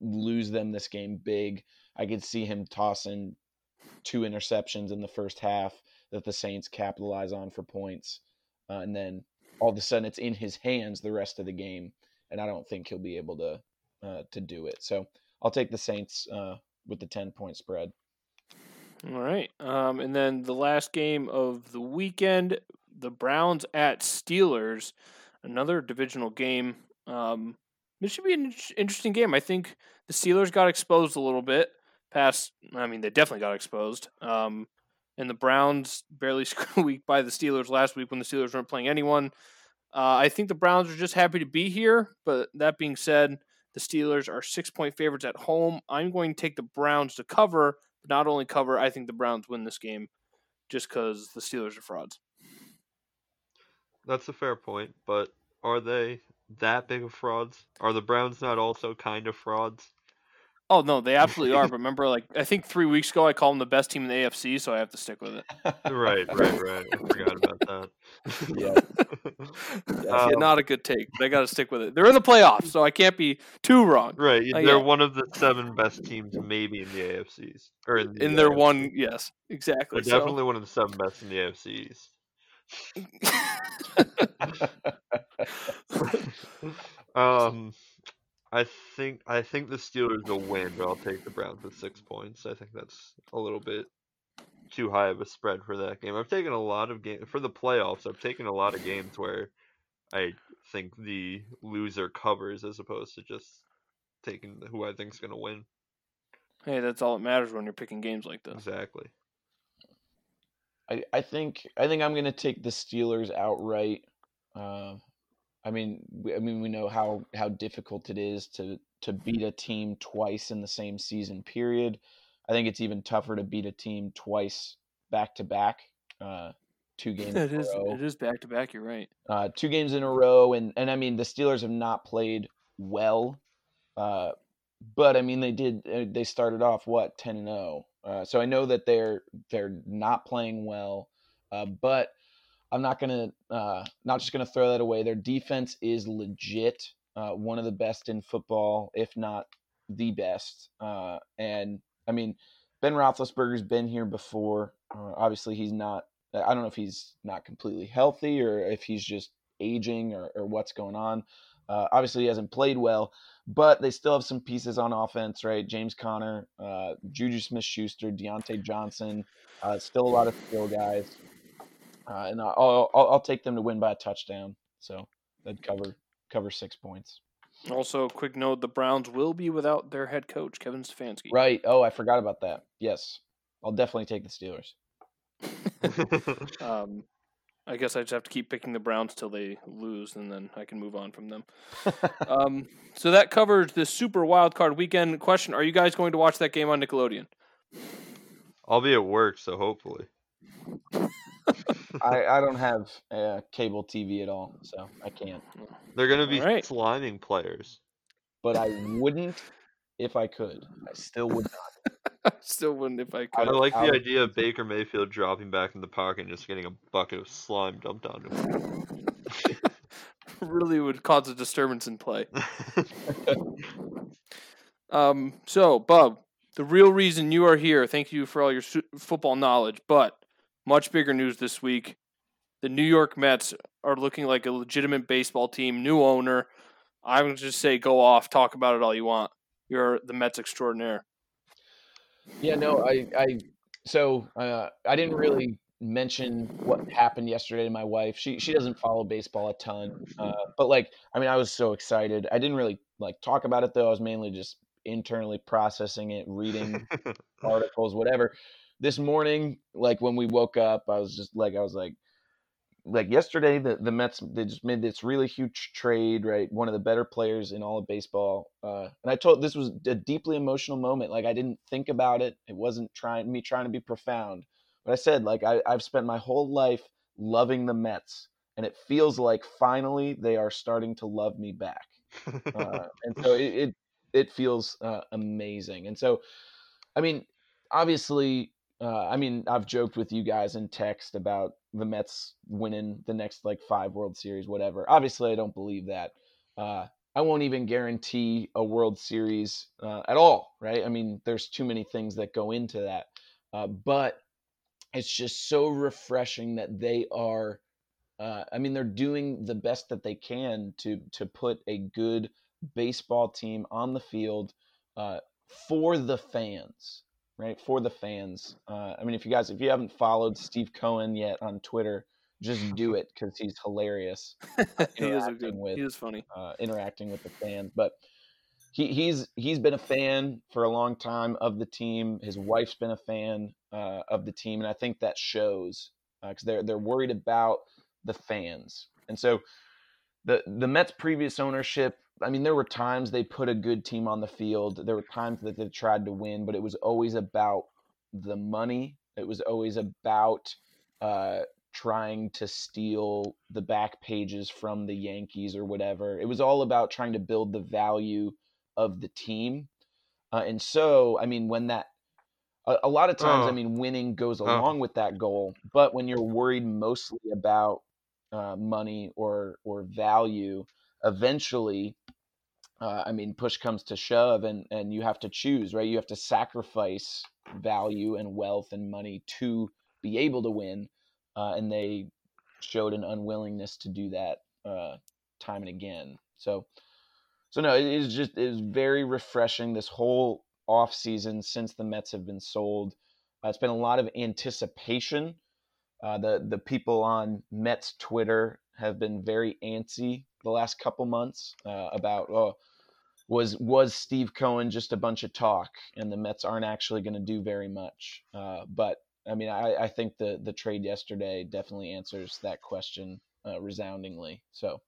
lose them this game big. I could see him tossing two interceptions in the first half that the Saints capitalize on for points, uh, and then all of a sudden it's in his hands the rest of the game, and I don't think he'll be able to uh, to do it. So I'll take the Saints uh, with the ten point spread. All right. Um, and then the last game of the weekend, the Browns at Steelers, another divisional game. Um, this should be an interesting game. I think the Steelers got exposed a little bit past. I mean, they definitely got exposed. Um, and the Browns barely squeaked by the Steelers last week when the Steelers weren't playing anyone. Uh, I think the Browns are just happy to be here. But that being said, the Steelers are six point favorites at home. I'm going to take the Browns to cover but not only cover, I think the Browns win this game just because the Steelers are frauds. That's a fair point, but are they that big of frauds? Are the Browns not also kind of frauds? Oh no, they absolutely are. But remember, like I think three weeks ago, I called them the best team in the AFC, so I have to stick with it. Right, right, right. I forgot about that. Yeah. Yeah, Um, not a good take, but I got to stick with it. They're in the playoffs, so I can't be too wrong. Right, Uh, they're yeah. one of the seven best teams, maybe in the AFCs or in, the In their AFC. one, yes, exactly. They're exactly. definitely one of the seven best in the AFCs. um, I think I think the Steelers will win, but I'll take the Browns with six points. I think that's a little bit too high of a spread for that game. I've taken a lot of games for the playoffs. I've taken a lot of games where I think the loser covers as opposed to just taking who I think is going to win. hey, that's all that matters when you're picking games like this. Exactly. I, I think I think I'm gonna take the Steelers outright. Uh, I mean, we, I mean, we know how how difficult it is to to beat a team twice in the same season period. I think it's even tougher to beat a team twice back to back, uh, two games It in is. a row. It is back to back. You're right. uh, two games in a row, and and I mean the Steelers have not played well, uh, but I mean they did. uh, They started off what ten and zero, uh, so I know that they're they're not playing well, uh, but I'm not gonna uh, not just gonna throw that away. Their defense is legit, uh, one of the best in football, if not the best, uh, and I mean Ben Roethlisberger's been here before. Uh, obviously, he's not. I don't know if he's not completely healthy or if he's just aging or, or what's going on. Uh, obviously, he hasn't played well, but they still have some pieces on offense, right? James Conner, uh, Juju Smith Schuster, Diontae Johnson, uh, still a lot of skill guys. Uh, and I'll, I'll, I'll take them to win by a touchdown. So they'd cover cover six points. Also, quick note: the Browns will be without their head coach Kevin Stefanski. Right. Oh, I forgot about that. Yes, I'll definitely take the Steelers. um, I guess I just have to keep picking the Browns till they lose, and then I can move on from them. um, so that covers the Super Wild Card Weekend. Question: Are you guys going to watch that game on Nickelodeon? I'll be at work, so hopefully. I, I don't have uh, cable TV at all, so I can't. They're gonna be Alright. sliming players. But I wouldn't if I could. I still would not. I still wouldn't if I I could. like I'll- the idea of Baker Mayfield dropping back in the pocket and just getting a bucket of slime dumped on him. really would cause a disturbance in play. Um, so, Bub, the real reason you are here, thank you for all your su- football knowledge, but much bigger news this week. The New York Mets are looking like a legitimate baseball team, new owner. I'm going to just say go off, talk about it all you want. You're the Mets extraordinaire. Yeah, no, I, I, so uh, I didn't really mention what happened yesterday to my wife. She she doesn't follow baseball a ton, uh, but like, I mean, I was so excited. I didn't really like talk about it though. I was mainly just internally processing it, reading articles, whatever. This morning, like when we woke up, I was just like, I was like, like yesterday, the, the Mets they just made this really huge trade, right? One of the better players in all of baseball. Uh, and I told this was a deeply emotional moment. Like I didn't think about it. It wasn't trying me trying to be profound. But I said, like I, I've spent my whole life loving the Mets, and it feels like finally they are starting to love me back uh, and so it it, it feels uh, amazing. And so, I mean, obviously, uh, I mean, I've joked with you guys in text about the Mets winning the next like five World Series, whatever. Obviously, I don't believe that. Uh, I won't even guarantee a World Series uh, at all, right? I mean, there's too many things that go into that. Uh, but it's just so refreshing that they are uh, I mean, they're doing the best that they can to to put a good baseball team on the field uh, for the fans, right? For the fans. Uh, I mean, if you guys, if you haven't followed Steve Cohen yet on Twitter, just do it because he's hilarious he is good. with- He is funny. uh, interacting with the fans. But he, he's he's been a fan for a long time of the team. His wife's been a fan uh, of the team, and I think that shows because they're they're worried about the fans. And so the the Mets' previous ownership. I mean, there were times they put a good team on the field. There were times that they tried to win, but it was always about the money. It was always about uh, trying to steal the back pages from the Yankees or whatever. It was all about trying to build the value of the team. Uh, and so, I mean, when that, a, a lot of times, I Oh. mean, winning goes Oh. along with that goal. But when you're worried mostly about uh, money or or value, eventually, uh, I mean, push comes to shove, and and you have to choose, right? You have to sacrifice value and wealth and money to be able to win, uh, and they showed an unwillingness to do that uh, time and again. So, so no, it is just it is very refreshing. This whole off season since the Mets have been sold, uh, it's been a lot of anticipation. Uh, the the people on Mets Twitter have been very antsy the last couple months uh, about oh was was Steve Cohen just a bunch of talk and the Mets aren't actually going to do very much. Uh, but I mean, I, I think the the trade yesterday definitely answers that question uh, resoundingly. So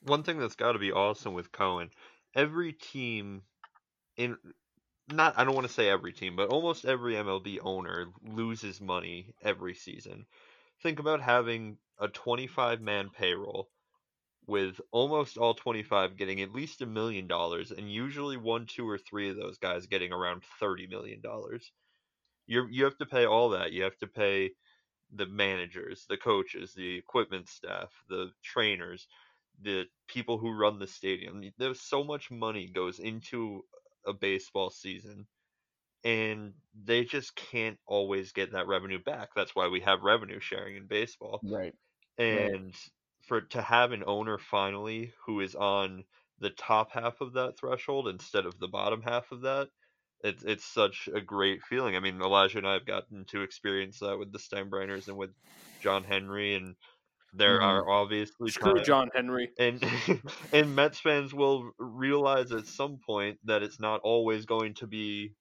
One thing that's got to be awesome with Cohen, every team in not I don't want to say every team, but almost every MLB owner loses money every season. Think about having a 25 man payroll with almost all 25 getting at least a million dollars and usually one, two or three of those guys getting around 30 million dollars. You you have to pay all that. You have to pay the managers, the coaches, the equipment staff, the trainers, the people who run the stadium. There's so much money goes into a baseball season and they just can't always get that revenue back. That's why we have revenue sharing in baseball. right, And for to have an owner finally who is on the top half of that threshold instead of the bottom half of that, it's it's such a great feeling. I mean, Elijah and I have gotten to experience that with the Steinbrenners and with John Henry, and there Mhm. are obviously Screw times- John Henry. and and Mets fans will realize at some point that it's not always going to be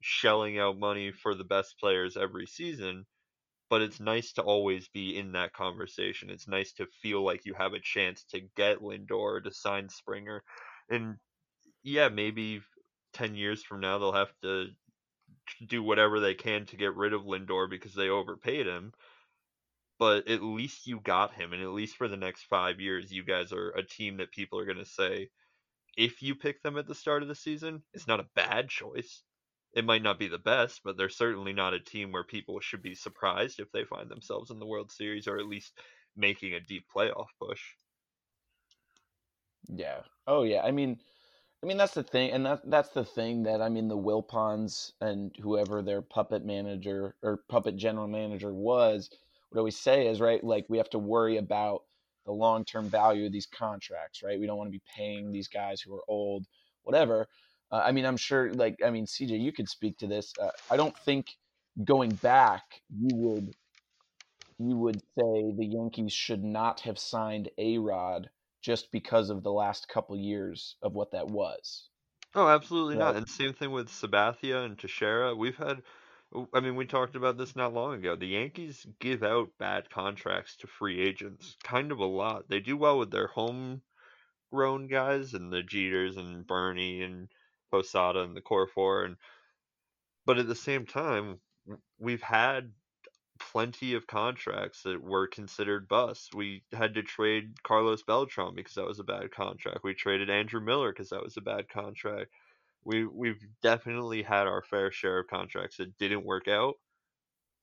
shelling out money for the best players every season, but it's nice to always be in that conversation. It's nice to feel like you have a chance to get Lindor to sign Springer, and yeah, maybe ten years from now they'll have to do whatever they can to get rid of Lindor because they overpaid him but at least you got him, and at least for the next five years, you guys are a team that people are going to say, if you pick them at the start of the season, it's not a bad choice. It might not be the best, but they're certainly not a team where people should be surprised if they find themselves in the World Series or at least making a deep playoff push. Yeah. Oh yeah. I mean, I mean that's the thing, and that that's the thing that I mean the Wilpons and whoever their puppet manager or puppet general manager was would always say is right. Like we have to worry about the long term value of these contracts, right? We don't want to be paying these guys who are old, whatever. Uh, I mean, I'm sure. Like, I mean, CJ, you could speak to this. Uh, I don't think going back, you would you would say the Yankees should not have signed A Rod just because of the last couple years of what that was. Oh, absolutely not. And same thing with Sabathia and Teixeira. We've had, I mean, we talked about this not long ago. The Yankees give out bad contracts to free agents, kind of a lot. They do well with their homegrown guys and the Jeters and Bernie and Posada and the Core Four, and but at the same time, we've had plenty of contracts that were considered busts. We had to trade Carlos Beltran because that was a bad contract. We traded Andrew Miller because that was a bad contract. We we've definitely had our fair share of contracts that didn't work out,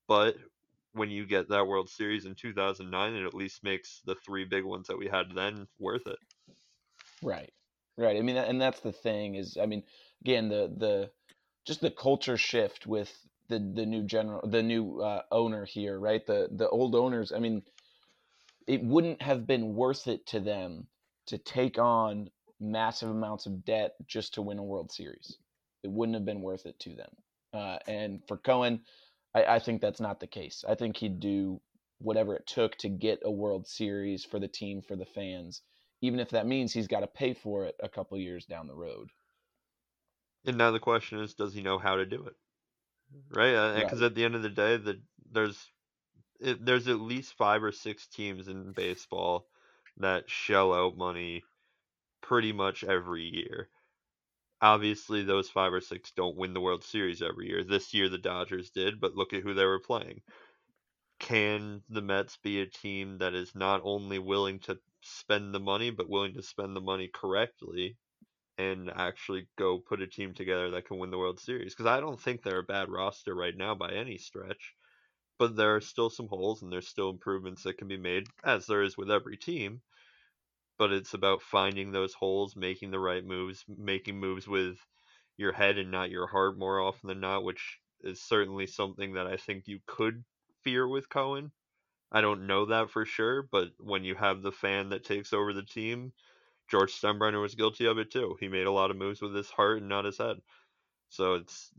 but when you get that World Series in 2009, it at least makes the three big ones that we had then worth it. Right. Right. I mean, and that's the thing is, I mean, again, the the just the culture shift with the the new general, the new uh, owner here, right? The the old owners. I mean, it wouldn't have been worth it to them to take on massive amounts of debt just to win a World Series. It wouldn't have been worth it to them. Uh, and for Cohen, I, I think that's not the case. I think he'd do whatever it took to get a World Series for the team, for the fans, even if that means he's got to pay for it a couple years down the road. And now the question is, does he know how to do it? Right? Uh, because at the end of the day, the there's it, there's at least five or six teams in baseball that shell out money pretty much every year. Obviously, those five or six don't win the World Series every year. This year, the Dodgers did, but look at who they were playing. Can the Mets be a team that is not only willing to spend the money, but willing to spend the money correctly and actually go put a team together that can win the World Series? Because I don't think they're a bad roster right now by any stretch, but there are still some holes and there's still improvements that can be made, as there is with every team. But it's about finding those holes, making the right moves, making moves with your head and not your heart more often than not, which is certainly something that I think you could fear with Cohen. I don't know that for sure, but when you have the fan that takes over the team, George Steinbrenner was guilty of it too. He made a lot of moves with his heart and not his head. So it's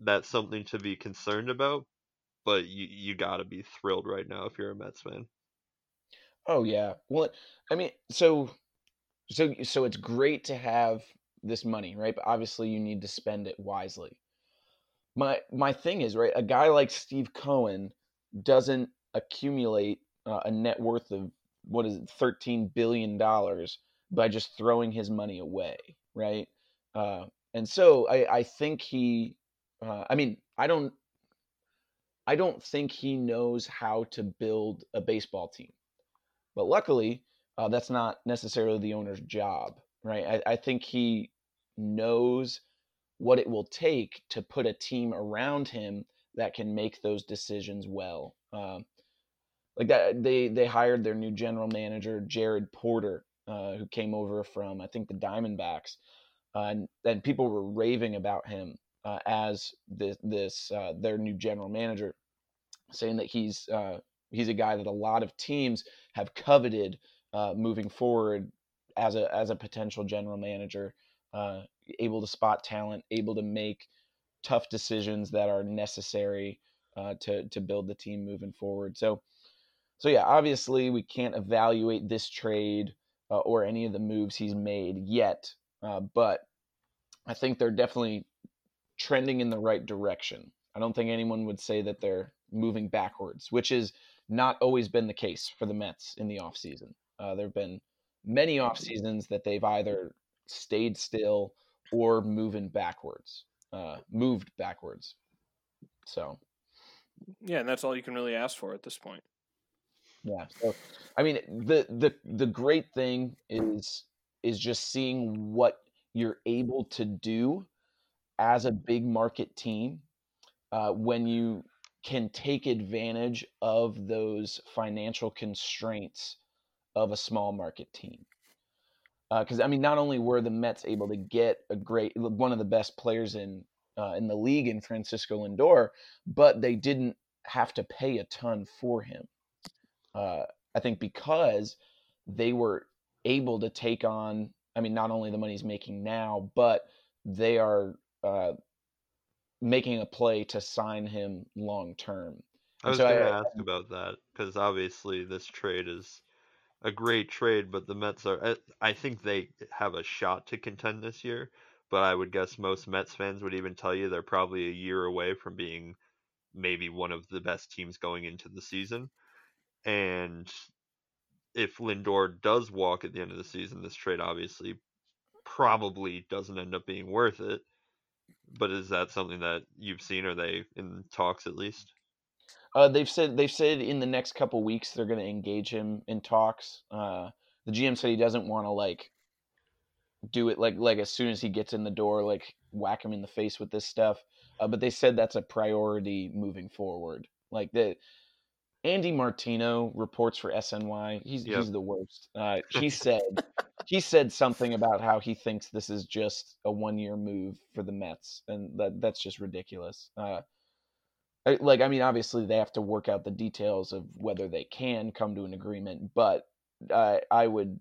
that's something to be concerned about, but you you got to be thrilled right now if you're a Mets fan. Oh yeah. Well, I mean, so so so it's great to have this money, right? But obviously you need to spend it wisely. My my thing is, right, a guy like Steve Cohen doesn't accumulate uh, a net worth of what is it, 13 billion dollars by just throwing his money away, right? Uh, and so I I think he uh, I mean, I don't I don't think he knows how to build a baseball team. But luckily, uh, that's not necessarily the owner's job, right? I, I think he knows what it will take to put a team around him that can make those decisions well. Um, like that, they they hired their new general manager Jared Porter, uh, who came over from I think the Diamondbacks, uh, and and people were raving about him uh, as this this uh, their new general manager, saying that he's uh, he's a guy that a lot of teams have coveted uh, moving forward as a as a potential general manager, able to spot talent, able to make tough decisions that are necessary to to build the team moving forward. So, so yeah, obviously we can't evaluate this trade uh, or any of the moves he's made yet, uh, but I think they're definitely trending in the right direction. I don't think anyone would say that they're moving backwards, which has not always been the case for the Mets in the offseason. Uh, there have been many off seasons that they've either stayed still or moving backwards, uh, moved backwards. So, Yeah, and that's all you can really ask for at this point. Yeah. So, I mean, the the the great thing is is just seeing what you're able to do as a big market team uh, when you can take advantage of those financial constraints of a small market team. Because I mean, not only were the Mets able to get a great one of the best players in uh, in the league in Francisco Lindor, but they didn't have to pay a ton for him. Uh, I think because they were able to take on, I mean, not only the money he's making now, but they are uh, making a play to sign him long term. I was So going to ask about that because obviously this trade is a great trade, but the Mets are. I- I think they have a shot to contend this year, but I would guess most Mets fans would even tell you they're probably a year away from being maybe one of the best teams going into the season. And if Lindor does walk at the end of the season, this trade obviously probably doesn't end up being worth it. But is that something that you've seen? Are they in talks at least? Uh, they've said they've said in the next couple weeks they're going to engage him in talks. Uh, the GM said he doesn't want to like do it like like as soon as he gets in the door, like whack him in the face with this stuff. Uh, but they said that's a priority moving forward. Like the Andy Martino reports for SNY. He's Yep. he's the worst. Uh, he said he said something about how he thinks this is just a one year move for the Mets, and that that's just ridiculous. Uh, I- like I mean, obviously they have to work out the details of whether they can come to an agreement, but uh, I would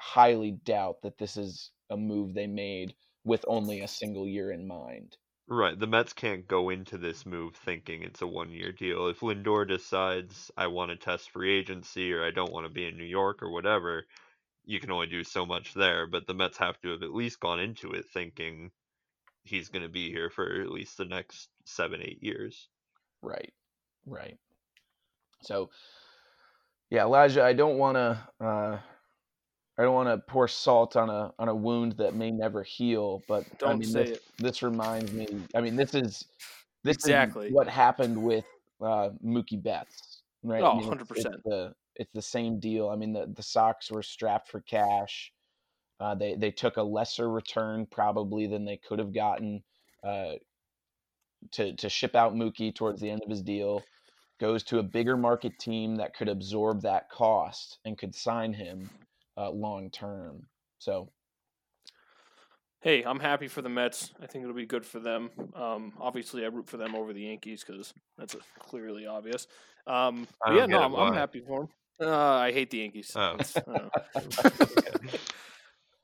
highly doubt that this is a move they made with only a single year in mind. Right. The Mets can't go into this move thinking it's a one year deal. If Lindor decides I want to test free agency or I don't want to be in New York or whatever, you can only do so much there. But the Mets have to have at least gone into it thinking he's going to be here for at least the next seven, eight years. Right, right. So, yeah, Elijah, I don't want to. Uh, I don't want to pour salt on a on a wound that may never heal, but I Don't mean, say this, it. this reminds me. I mean, this is this Exactly. is what happened with uh, Mookie Betts, right? Oh, I mean, it's- 100%. It's the it's the same deal. I mean, the the Sox were strapped for cash. Uh, they they took a lesser return probably than they could have gotten uh, to to ship out Mookie towards the end of his deal. Goes to a bigger market team that could absorb that cost and could sign him uh, long term. So Hey, I'm happy for the Mets. I think it'll be good for them. Um, obviously, I root for them over the Yankees because that's a, clearly obvious. Um, I yeah, no, I'm, I'm happy for them. Uh, I hate the Yankees. Oh.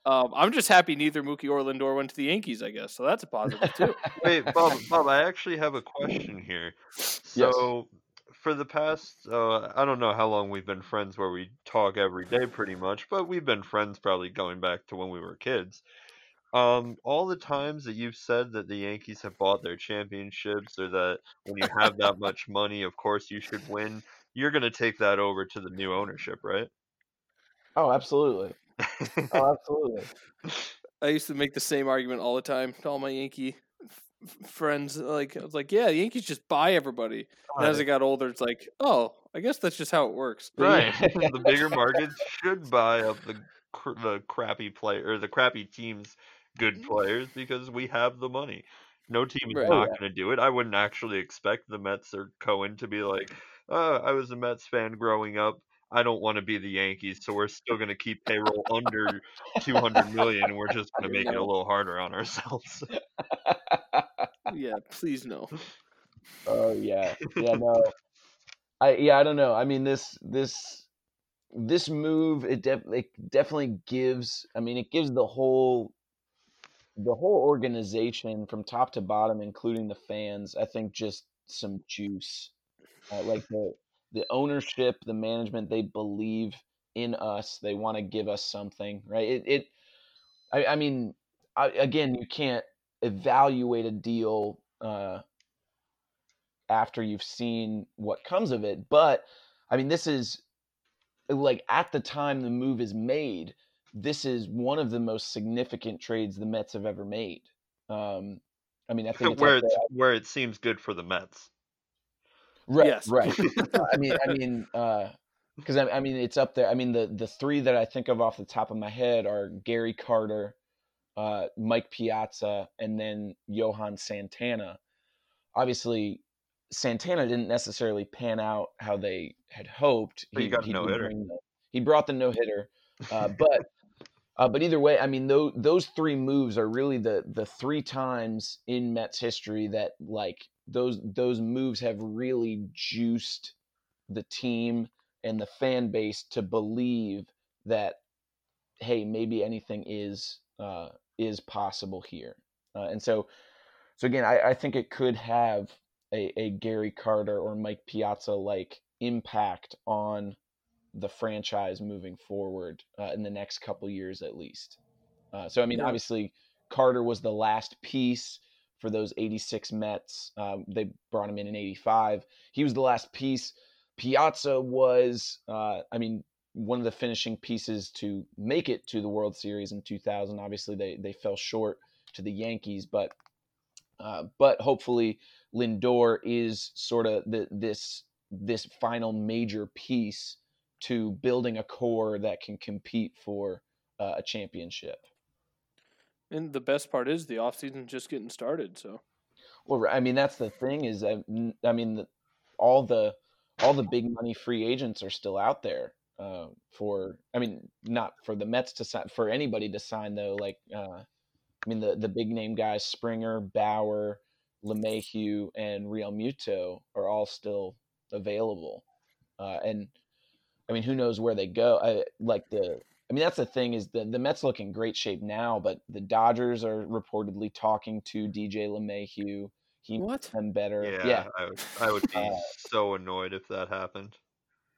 Um, I'm just happy neither Mookie or Lindor went to the Yankees. I guess so. That's a positive too. Wait, Bub, Bub, I actually have a question here. So, for the past, uh, I don't know how long we've been friends where we talk every day pretty much, but we've been friends probably going back to when we were kids. Um, all the times that you've said that the Yankees have bought their championships or that when you have that much money, of course you should win, you're going to take that over to the new ownership, right? oh, absolutely, oh, absolutely. I used to make the same argument all the time to all my Yankee f- friends. Like I was like, yeah, the Yankees just buy everybody. And as I got older, it's like, oh, I guess that's just how it works. Right. the bigger markets should buy up the cr- the crappy player or the crappy teams' good players because we have the money. No team is Right. not going to do it. I wouldn't actually expect the Mets or Cohen to be like, "Uh, I was a Mets fan growing up. I don't want to be the Yankees, so we're still going to keep payroll under 200 million and we're just going to make it a little harder on ourselves." Yeah, please no. Oh yeah, yeah. No, I yeah. I don't know. I mean this this this move it, def- it definitely gives. I mean, it gives the whole the whole organization from top to bottom, including the fans. I think just some juice, uh, like the the ownership, the management. They believe in us. They want to give us something, right? It. it I, I mean, I, again, you can't evaluate a deal uh, after you've seen what comes of it. But I mean, this is like at the time the move is made, this is one of the most significant trades the Mets have ever made. Um, I mean, I think where it's where it seems good for the Mets. Right, yes. right. I mean, I mean, because uh, I, I mean, it's up there. I mean, the the three that I think of off the top of my head are Gary Carter, uh, Mike Piazza, and then Johan Santana. Obviously, Santana didn't necessarily pan out how they had hoped. But he, got no hitter. He brought the no hitter, uh, but uh, but either way, I mean, those those three moves are really the the three times in Mets history that like those those moves have really juiced the team and the fan base to believe that hey, maybe anything is uh, is possible here. Uh, and so, so again, I, I think it could have a, a Gary Carter or Mike Piazza like impact on the franchise moving forward uh, in the next couple years at least. Uh, so I mean, yeah. obviously, Carter was the last piece for those 86 Mets. Um, they brought him in in 85. He was the last piece. Piazza was, uh, I mean, one of the finishing pieces to make it to the World Series in 2000. Obviously, they they fell short to the Yankees, but uh, but hopefully Lindor is sort of the, this this final major piece to building a core that can compete for uh, a championship. And the best part is the offseason just getting started. So, well, I mean that's the thing is I, I mean the, all the all the big money free agents are still out there uh, for I mean not for the Mets to sign for anybody to sign though like uh, I mean the the big name guys Springer Bauer LeMahieu and Realmuto are all still available uh, and I mean who knows where they go I, like the I mean that's the thing is the the Mets look in great shape now but the Dodgers are reportedly talking to DJ LeMahieu he what? them better yeah, yeah. I, would, I would be uh, so annoyed if that happened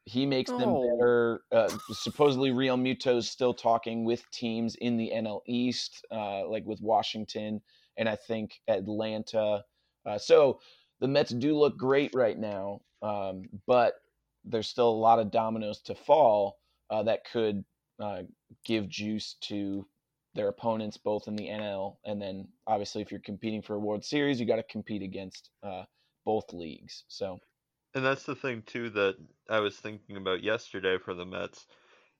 he makes oh. them better. Uh, supposedly, Realmuto's still talking with teams in the NL East, uh, like with Washington and I think Atlanta. Uh, so the Mets do look great right now, um, but there's still a lot of dominoes to fall uh, that could uh, give juice to their opponents, both in the NL and then obviously if you're competing for a World Series, you got to compete against uh, both leagues. So and that's the thing too that I was thinking about yesterday for the Mets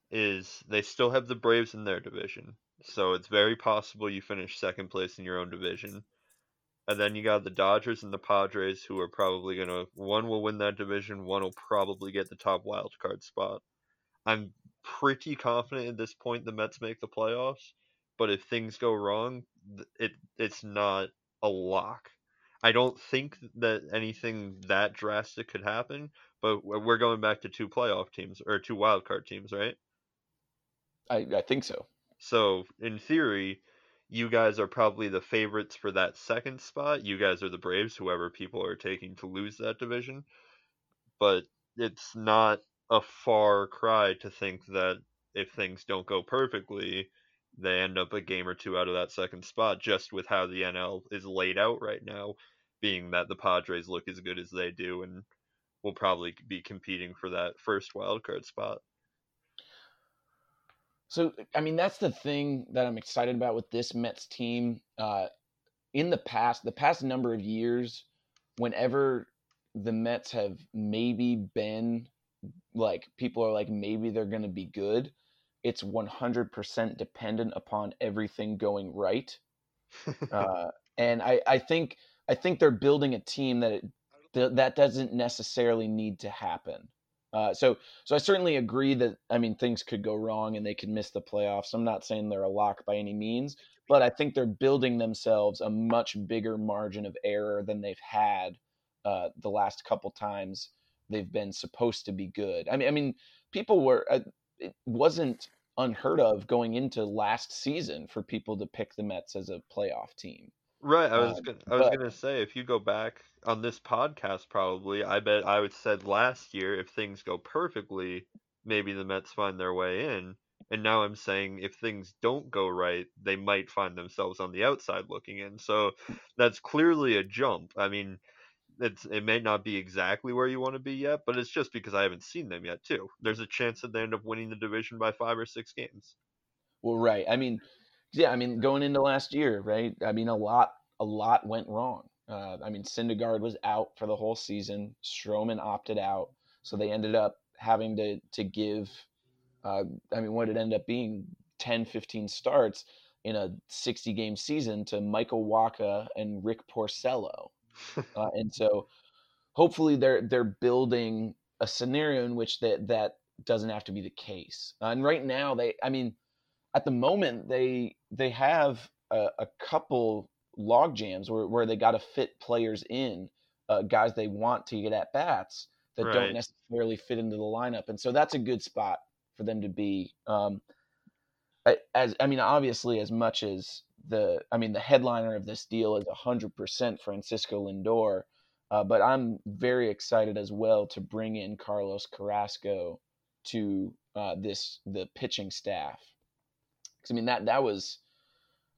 is they still have the Braves in their division. So it's very possible you finish second place in your own division. And then you got the Dodgers and the Padres who are probably going to one will win that division, one will probably get the top wild card spot. I'm pretty confident at this point the Mets make the playoffs, but if things go wrong, it it's not a lock I don't think that anything that drastic could happen, but we're going back to two playoff teams or two wildcard teams, right? I, I think so. So, in theory, you guys are probably the favorites for that second spot. You guys are the Braves, whoever people are taking to lose that division. But it's not a far cry to think that if things don't go perfectly, they end up a game or two out of that second spot just with how the NL is laid out right now being that the Padres look as good as they do and will probably be competing for that first wild card spot. So, I mean, that's the thing that I'm excited about with this Mets team. Uh, in the past, the past number of years, whenever the Mets have maybe been like, people are like, maybe they're going to be good, it's 100% dependent upon everything going right. uh, and I, I think I think they're building a team that it, th- that doesn't necessarily need to happen. Uh, so, so I certainly agree that I mean things could go wrong and they could miss the playoffs. I'm not saying they're a lock by any means, but I think they're building themselves a much bigger margin of error than they've had uh, the last couple times they've been supposed to be good. I mean, I mean, people were. Uh, it wasn't unheard of going into last season for people to pick the Mets as a playoff team. Right, I was Um, gonna, I was but- gonna say if you go back on this podcast, probably I bet I would said last year if things go perfectly, maybe the Mets find their way in, and now I'm saying if things don't go right, they might find themselves on the outside looking in. So that's clearly a jump. I mean, it's it may not be exactly where you want to be yet, but it's just because I haven't seen them yet too. There's a chance that they end up winning the division by five or six games. Well, right. I mean, yeah. I mean, going into last year, right? I mean, a lot, a lot went wrong. Uh, I mean, Syndergaard was out for the whole season. Stroman opted out, so they ended up having to to give. Uh, I mean, what it ended up being 10, 15 starts in a 60 game season to Michael Wacha and Rick Porcello. Uh, and so hopefully they're they're building a scenario in which that that doesn't have to be the case. Uh, and right now they I mean at the moment they they have a, a couple log jams where, where they got to fit players in uh, guys they want to get at bats that Right. don't necessarily fit into the lineup and so that's a good spot for them to be um, as I mean obviously as much as the I mean the headliner of this deal is 100% Francisco Lindor uh, but I'm very excited as well to bring in Carlos Carrasco to uh, this the pitching staff. 'Cause, I mean that that was,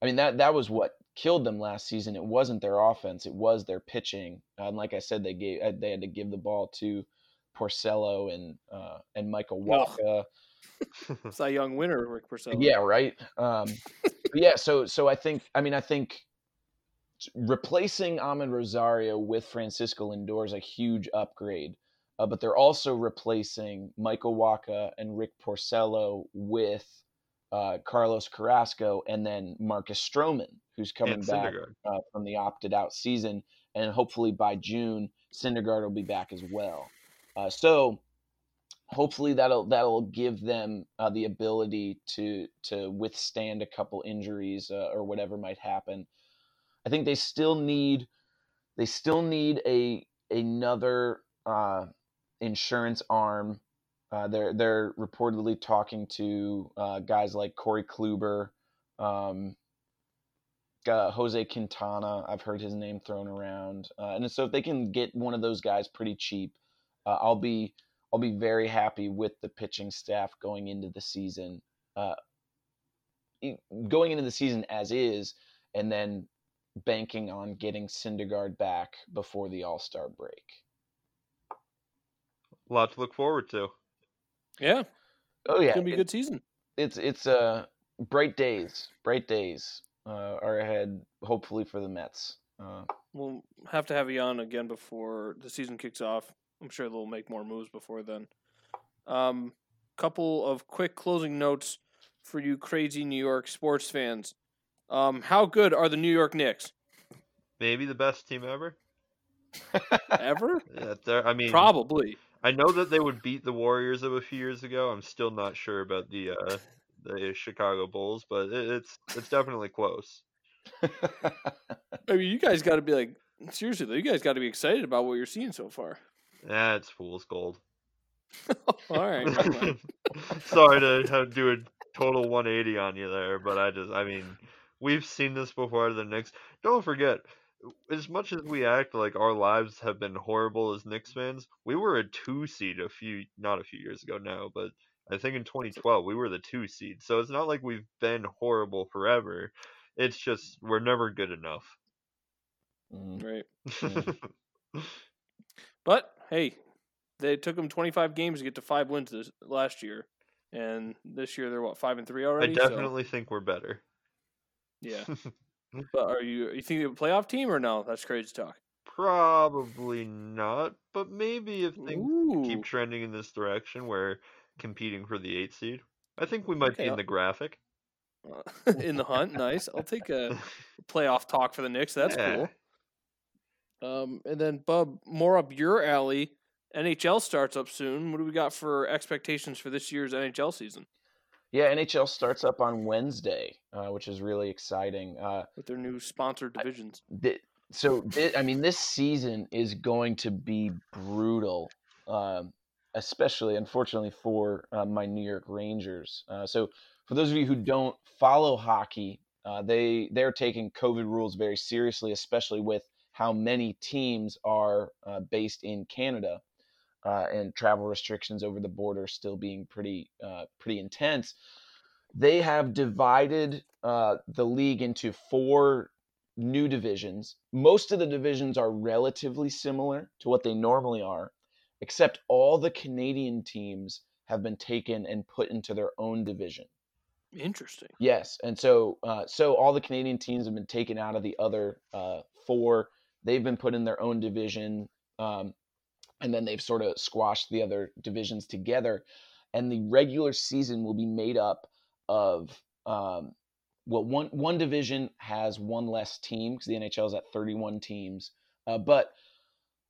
I mean that that was what killed them last season. It wasn't their offense; it was their pitching. Uh, and like I said, they gave uh, they had to give the ball to Porcello and uh, and Michael. Wacha. It's that young winner, Rick Porcello. Yeah, right. Um, yeah, so so I think I mean I think replacing Amed Rosario with Francisco Lindor is a huge upgrade. Uh, but they're also replacing Michael Wacha and Rick Porcello with uh, Carlos Carrasco and then Marcus Stroman, who's coming back uh, from the opted out season, and hopefully by June, Syndergaard will be back as well. Uh, so hopefully that'll that'll give them uh, the ability to to withstand a couple injuries uh, or whatever might happen. I think they still need they still need a another uh, insurance arm. Uh, they're they're reportedly talking to uh, guys like Corey Kluber, um, uh, Jose Quintana. I've heard his name thrown around, uh, and so if they can get one of those guys pretty cheap, uh, I'll be I'll be very happy with the pitching staff going into the season. Uh, going into the season as is, and then banking on getting Syndergaard back before the All Star break. A lot to look forward to. Yeah, Oh yeah, it's gonna be a it- good season. it's it's uh bright days. Bright days uh, are ahead. Hopefully for the Mets. Uh, We'll have to have you on again before the season kicks off. I'm sure they'll make more moves before then. Um, couple of quick closing notes for you crazy New York sports fans. Um, how good are the New York Knicks? Maybe the best team ever. Ever? Yeah, they're- I mean, Probably. I know that they would beat the Warriors of a few years ago. I'm still not sure about the uh, the Chicago Bulls, but it, it's it's definitely close. I mean, you guys got to be like seriously though. You guys got to be excited about what you're seeing so far. Yeah, it's fool's gold. All right. Sorry to have, do a total 180 on you there, but I just, I mean, we've seen this before. The Knicks. Don't forget, as much as we act like our lives have been horrible as Knicks fans, we were a two seed a few, not a few years ago now, but I think in 2012 we were the two seed. So it's not like we've been horrible forever. It's just we're never good enough. Mm, right. But hey, they took them 25 games to get to five wins this last year, and this year they're what five and three I already. So, definitely think we're better. yeah. but are you you think a playoff team or no? That's crazy talk. Probably not, but maybe if things Ooh. keep trending in this direction, where competing for the eight seed, I think we might Okay, be in I'll- the graphic. in the hunt. Nice. I'll take a playoff talk for the Knicks. That's Yeah. cool. Um, and then Bub, more up your alley. NHL starts up soon. What do we got for expectations for this year's NHL season yeah, NHL starts up on Wednesday, uh, which is really exciting. Uh, with their new sponsored divisions? th- so I mean, this season is going to be brutal. Um, especially unfortunately for uh, my New York Rangers. Uh, so for those of you who don't follow hockey, uh, they they're taking COVID rules very seriously, especially with how many teams are uh, based in Canada uh, and travel restrictions over the border still being pretty uh, pretty intense. They have divided uh, the league into four new divisions. Most of the divisions are relatively similar to what they normally are, except all the Canadian teams have been taken and put into their own division. Interesting. Yes, and so uh, so all the Canadian teams have been taken out of the other uh, four. They've been put in their own division, um, and then they've sort of squashed the other divisions together. And the regular season will be made up of um, well, one one division has one less team because the NHL is at 31 teams, uh, but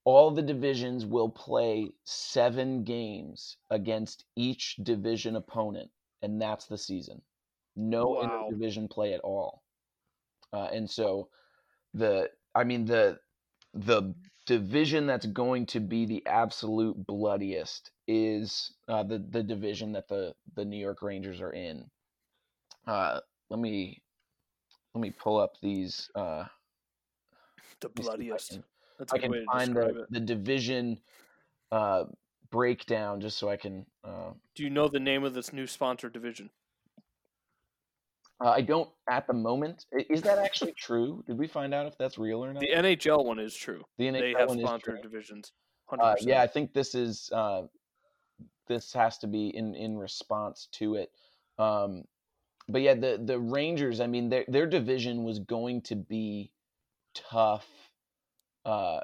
all the divisions will play seven games against each division opponent, and that's the season. No Wow. interdivision play at all, uh, and so the I mean the the division that's going to be the absolute bloodiest is uh, the the division that the the New York Rangers are in. Uh, let me let me pull up these. Uh, The let me I bloodiest. can- That's I can find the, it. the division uh, breakdown just so I can. Uh, Do you know the name of this new sponsor division? Uh, I don't at the moment. Is that actually true? Did we find out if that's real or not? The NHL one is true. The NHL They have one sponsored divisions. Uh, 100%. yeah, I think this is uh, this has to be in in response to it. Um, but yeah, the the Rangers. I mean, their their division was going to be tough. Uh,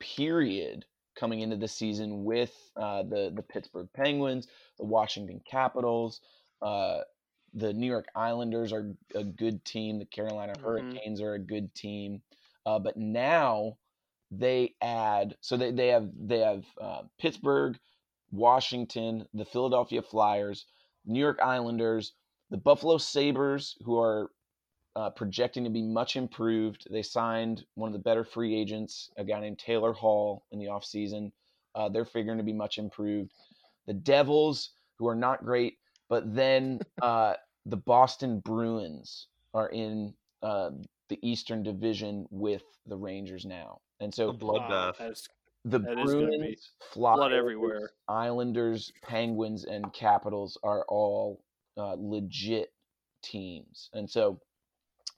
period coming into the season with uh, the the Pittsburgh Penguins, the Washington Capitals, uh, the New York Islanders are a good team. The Carolina Mhm. Hurricanes are a good team. Uh, but now they add so they, they have they have uh, Pittsburgh, Washington, the Philadelphia Flyers, New York Islanders, the Buffalo Sabres, who are uh, projecting to be much improved. They signed one of the better free agents, a guy named Taylor Hall, in the offseason. Uh, they're figuring to be much improved. The Devils, who are not great, but then uh, the Boston Bruins are in uh, the Eastern Division with the Rangers now. And so bloodbath. That is- the That is Bruins, Flyers, everywhere. Islanders, Penguins, and Capitals are all uh, legit teams, and so,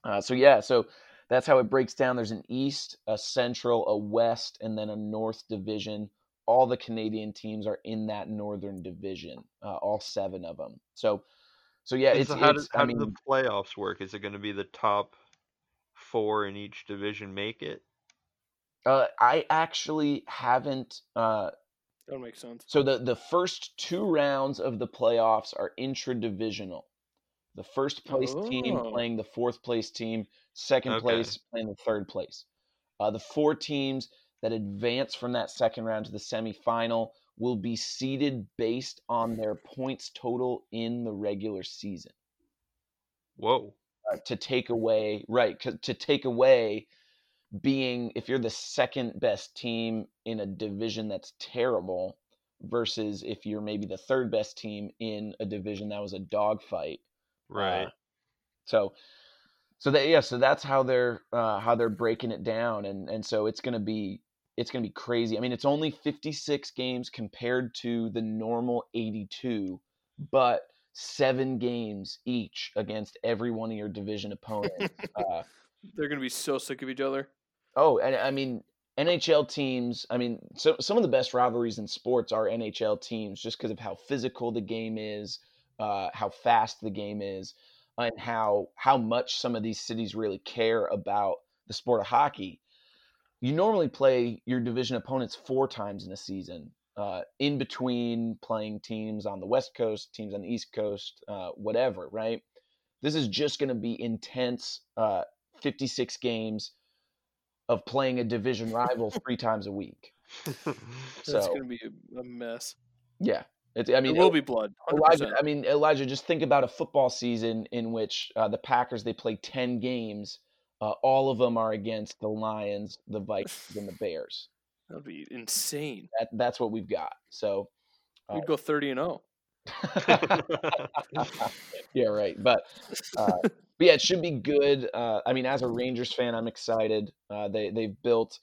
uh, so yeah, so that's how it breaks down. There's an East, a Central, a West, and then a North division. All the Canadian teams are in that Northern division, uh, all seven of them. So, so yeah, it's, so how, it's does, how I do mean, the playoffs work? Is it going to be the top four in each division make it? uh, I actually haven't. Uh, that would make sense. So the the first two rounds of the playoffs are intra-divisional. The first place team Oh. playing the fourth place team, second Okay. place playing the third place. Uh, the four teams that advance from that second round to the semifinal will be seeded based on their points total in the regular season. Whoa. Uh, to take away, right, To take away being if you're the second best team in a division that's terrible versus if you're maybe the third best team in a division that was a dogfight. Right. Uh, so so that yeah, so that's how they're uh, how they're breaking it down and and so it's going to be it's going to be crazy. I mean, it's only 56 games compared to the normal 82, but 7 games each against every one of your division opponents. uh, They're going to be so sick of each other. Oh, and I mean NHL teams. I mean, so some of the best rivalries in sports are NHL teams, just because of how physical the game is, uh, how fast the game is, and how how much some of these cities really care about the sport of hockey. You normally play your division opponents four times in a season, uh, in between playing teams on the West Coast, teams on the East Coast, uh, whatever. Right? This is just going to be intense. Uh, 56 games of playing a division rival three times a week. That's So going to be a- mess. yeah, it's, I mean, there will be blood. 100%. Elijah. I mean, Elijah. Just think about a football season in which uh, the Packers they play ten games. Uh, all of them are against the Lions, the Vikings, and the Bears. That'd be insane. That, that's what we've got. So, We'd go thirty and oh. zero. yeah, right. But, uh, but yeah, it should be good. Uh, I mean, as a Rangers fan, I'm excited. Uh, they they've built.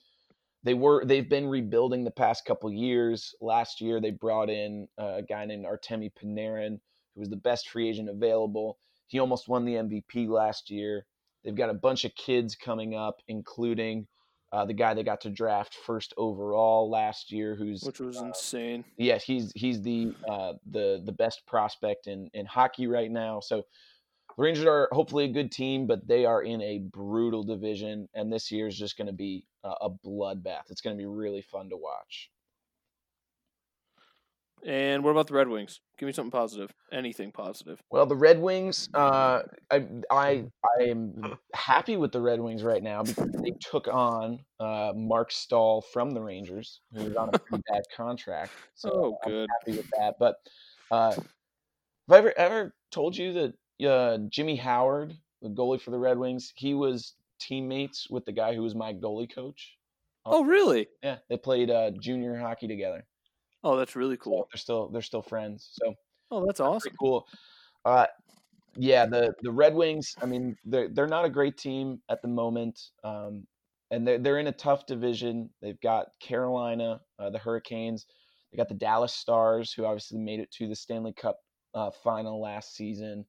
They were they've been rebuilding the past couple years. Last year, they brought in uh, a guy named Artemi Panarin, who was the best free agent available. He almost won the MVP last year. They've got a bunch of kids coming up, including uh, the guy they got to draft first overall last year, who's which was uh, insane. yes, he's he's the uh, the the best prospect in in hockey right now. So the Rangers are hopefully a good team, but they are in a brutal division, and this year is just going to be a, a bloodbath. It's going to be really fun to watch. And what about the Red Wings? Give me something positive. Anything positive. Well, the Red Wings, uh, I I I am happy with the Red Wings right now because they took on uh, Marc Staal from the Rangers, who's on a pretty bad contract. So Oh, I'm good. happy with that. But uh, have I ever ever told you that uh, Jimmy Howard, the goalie for the Red Wings, he was teammates with the guy who was my goalie coach? Oh, really? Yeah, they played uh, junior hockey together. Oh, that's really So cool. they're still they're still friends. So Oh, that's awesome. cool. Uh, yeah, the the Red Wings. I mean, they're they're not a great team at the moment, um, and they're they're in a tough division. They've got Carolina, uh, the Hurricanes. They got the Dallas Stars, who obviously made it to the Stanley Cup uh, final last season.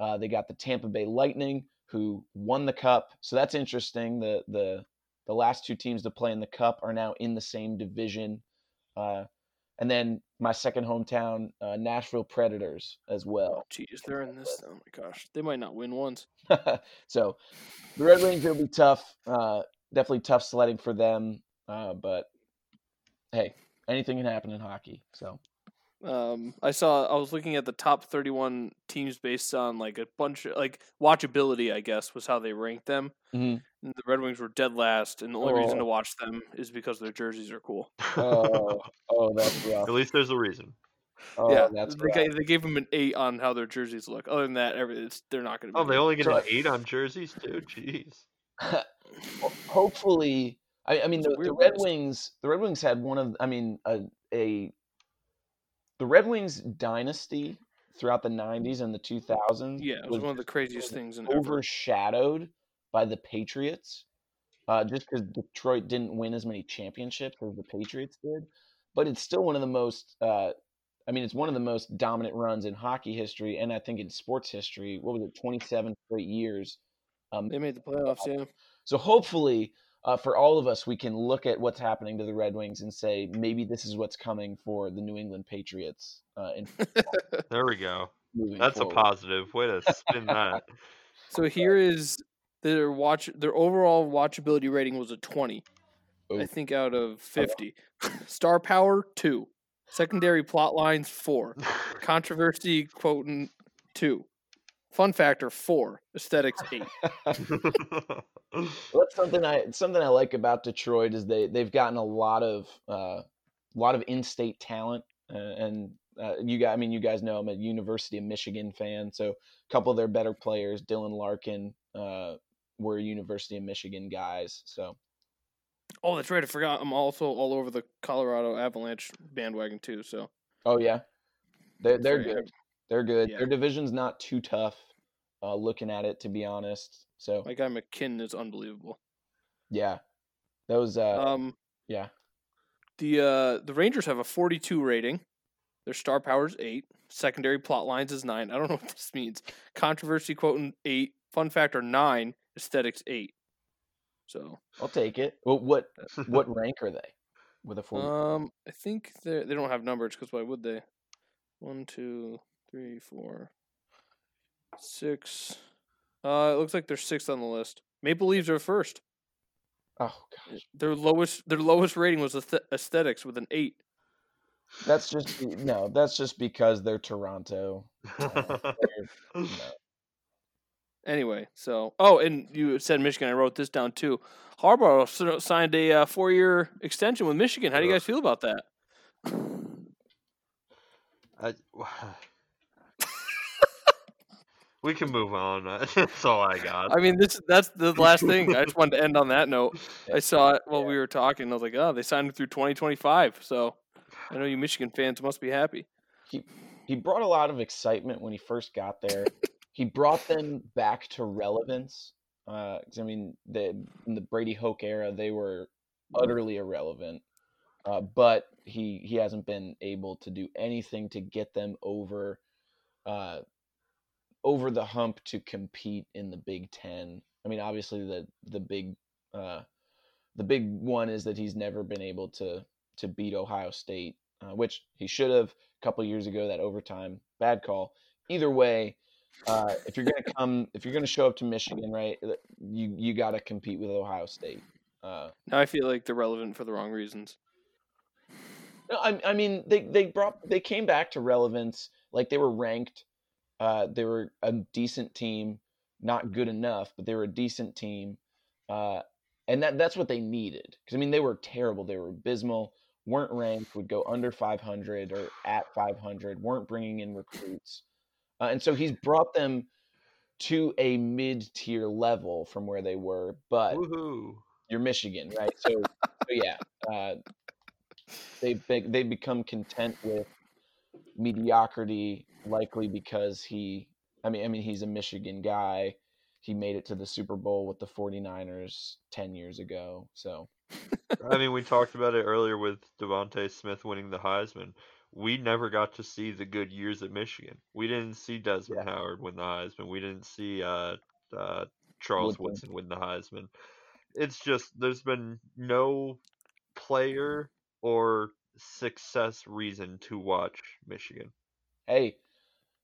Uh, they got the Tampa Bay Lightning, who won the Cup. So that's interesting. The the the last two teams to play in the Cup are now in the same division. Uh, and then my second hometown, uh, Nashville Predators, as well. Jeez, they're in this. Oh my gosh, they might not win once. so the Red Wings will be tough. Uh, definitely tough sledding for them. Uh, but hey, anything can happen in hockey. So Um, I saw. I was looking at the top 31 teams based on like a bunch of like watchability. I guess was how they ranked them. Mhm. And the Red Wings were dead last, and the only reason Oh. to watch them is because their jerseys are cool. oh, oh, that's rough. At least there's a reason. Oh, yeah, that's they, rough. gave, they gave them an eight on how their jerseys look. Other than that, every, it's, they're not going to. Oh, they only get an eight on jerseys too. Jeez. Hopefully I, I mean the, the red list. wings the red wings had one of i mean a, a the red wings dynasty throughout the 90s and the 2000s Yeah, it was one of the craziest things in ever. overshadowed by the patriots uh, just because detroit didn't win as many championships as the patriots did but it's still one of the most uh, i mean it's one of the most dominant runs in hockey history and i think in sports history what was it 27 straight years um, They made the playoffs. Yeah. so hopefully, uh, for all of us, we can look at what's happening to the Red Wings and say maybe this is what's coming for the New England Patriots. Uh, in There we go. moving That's a positive way to spin that. So here is their watch. Their overall watchability rating was a 20. I think out of 50. Star power two. Secondary plot lines four. Controversy quotient two. Fun factor four. Aesthetics eight. Well, that's something I something I like about Detroit is they they've gotten a lot of uh, lot of in-state talent, uh, and uh, you guys, I mean, you guys know I'm a University of Michigan fan, so a couple of their better players, Dylan Larkin, uh, were University of Michigan guys. So Oh, that's right. I forgot. I'm also all over the Colorado Avalanche bandwagon too. So Oh yeah, they're they're Very good. They're good. Yeah. Their division's not too tough. Uh, looking at it, to be honest. So my guy MacKinnon is unbelievable. yeah, those. Uh, Um, yeah. the uh the Rangers have a 42 rating. Their star power is eight. Secondary plot lines is nine. I don't know what this means. Controversy quotient eight. Fun factor nine. Aesthetics eight. So I'll take it. Well, what what rank are they with a four? um, I think they they don't have numbers because why would they? One, two, three, four, six. Uh, it looks like they're sixth on the list. Maple Leafs are first. oh gosh, Their lowest their lowest rating was aesthetics with an eight. that's just no. That's just because they're Toronto. Uh, they're, no. Anyway, so oh, and you said Michigan. I wrote this down too. Harbaugh signed a uh, four-year extension with Michigan. How do you guys feel about that? I, we can move on. That's all I got. I mean, this that's the last thing. I just wanted to end on that note. I saw it while we were talking. I was like, oh, they signed him through 2025. So I know you Michigan fans must be happy. he he brought a lot of excitement when he first got there. He brought them back to relevance. Uh, I mean, the, in the Brady Hoke era, they were utterly irrelevant. Uh, but he he hasn't been able to do anything to get them over uh, over the hump to compete in the Big Ten. I mean, obviously the the big uh, the big one is that he's never been able to to beat Ohio State, uh, which he should have a couple years ago. That overtime bad call. Either way, uh, if you're gonna come, if you're gonna show up to Michigan, right, you you got to compete with Ohio State. Uh, Now I feel like they're relevant for the wrong reasons. No, I, I mean they they brought they came back to relevance. Like they were ranked. Uh, they were a decent team, not good enough, but they were a decent team, uh, and that that's what they needed. Because I mean they were terrible. They were abysmal. weren't ranked, would go under 500 or at 500, weren't bringing in recruits. Uh, and so he's brought them to a mid tier level from where they were, but Woohoo! you're Michigan, right? So, so yeah, uh, they've they've become content with mediocrity, likely because he, I mean, I mean, he's a Michigan guy. He made it to the Super Bowl with the 49ers 10 years ago. So, I mean, we talked about it earlier with DeVonta Smith winning the Heisman. We never got to see the good years at Michigan. We didn't see Desmond Yeah. Howard win the Heisman. We didn't see uh, uh, Charles Woodson. Woodson win the Heisman. It's just there's been no player or success reason to watch Michigan. hey,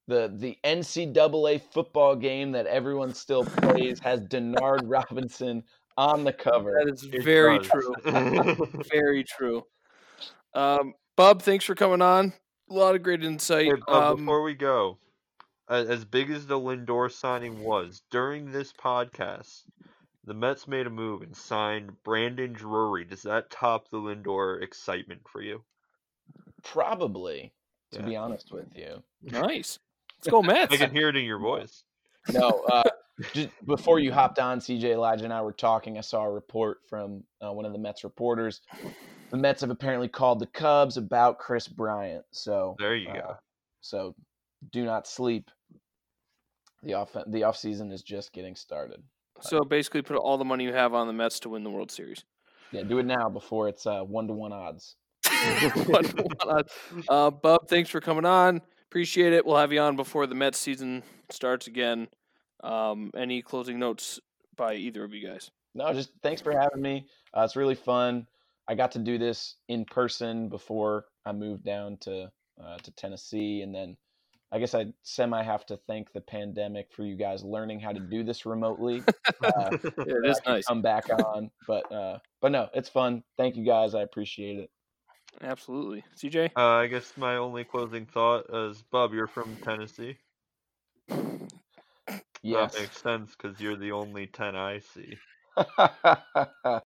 the the NCAA football game that everyone still plays has Denard Robinson on the cover. That is It very does. true. Very true. Um, Bub, thanks for coming on. A lot of great insight. Hey, but um, before we go, as big as the Lindor signing was, during this podcast, the Mets made a move and signed Brandon Drury. Does that top the Lindor excitement for you? Probably, to Yeah. be honest with you. nice. Let's go Mets. I can hear it in your voice. No, uh, just before you hopped on, CJ Elijah and I were talking. I saw a report from uh, one of the Mets reporters. The Mets have apparently called the Cubs about Kris Bryant. So There you uh, go. So do not sleep. The off the off season is just getting started. So basically, put all the money you have on the Mets to win the World Series. Yeah, do it now before it's uh, one to one odds. One to one odds. uh, Bub, thanks for coming on. Appreciate it. We'll have you on before the Mets season starts again. Um, any closing notes by either of you guys? No, just thanks for having me. Uh, it's really fun. I got to do this in person before I moved down to uh, to Tennessee, and then I guess I semi have to thank the pandemic for you guys learning how to do this remotely. Uh, Yeah, it I is can nice. Come back on, but uh, but no, it's fun. Thank you guys. I appreciate it. Absolutely. CJ? Uh, I guess my only closing thought is, Bub, you're from Tennessee. Yes. That makes sense because you're the only 10 I see.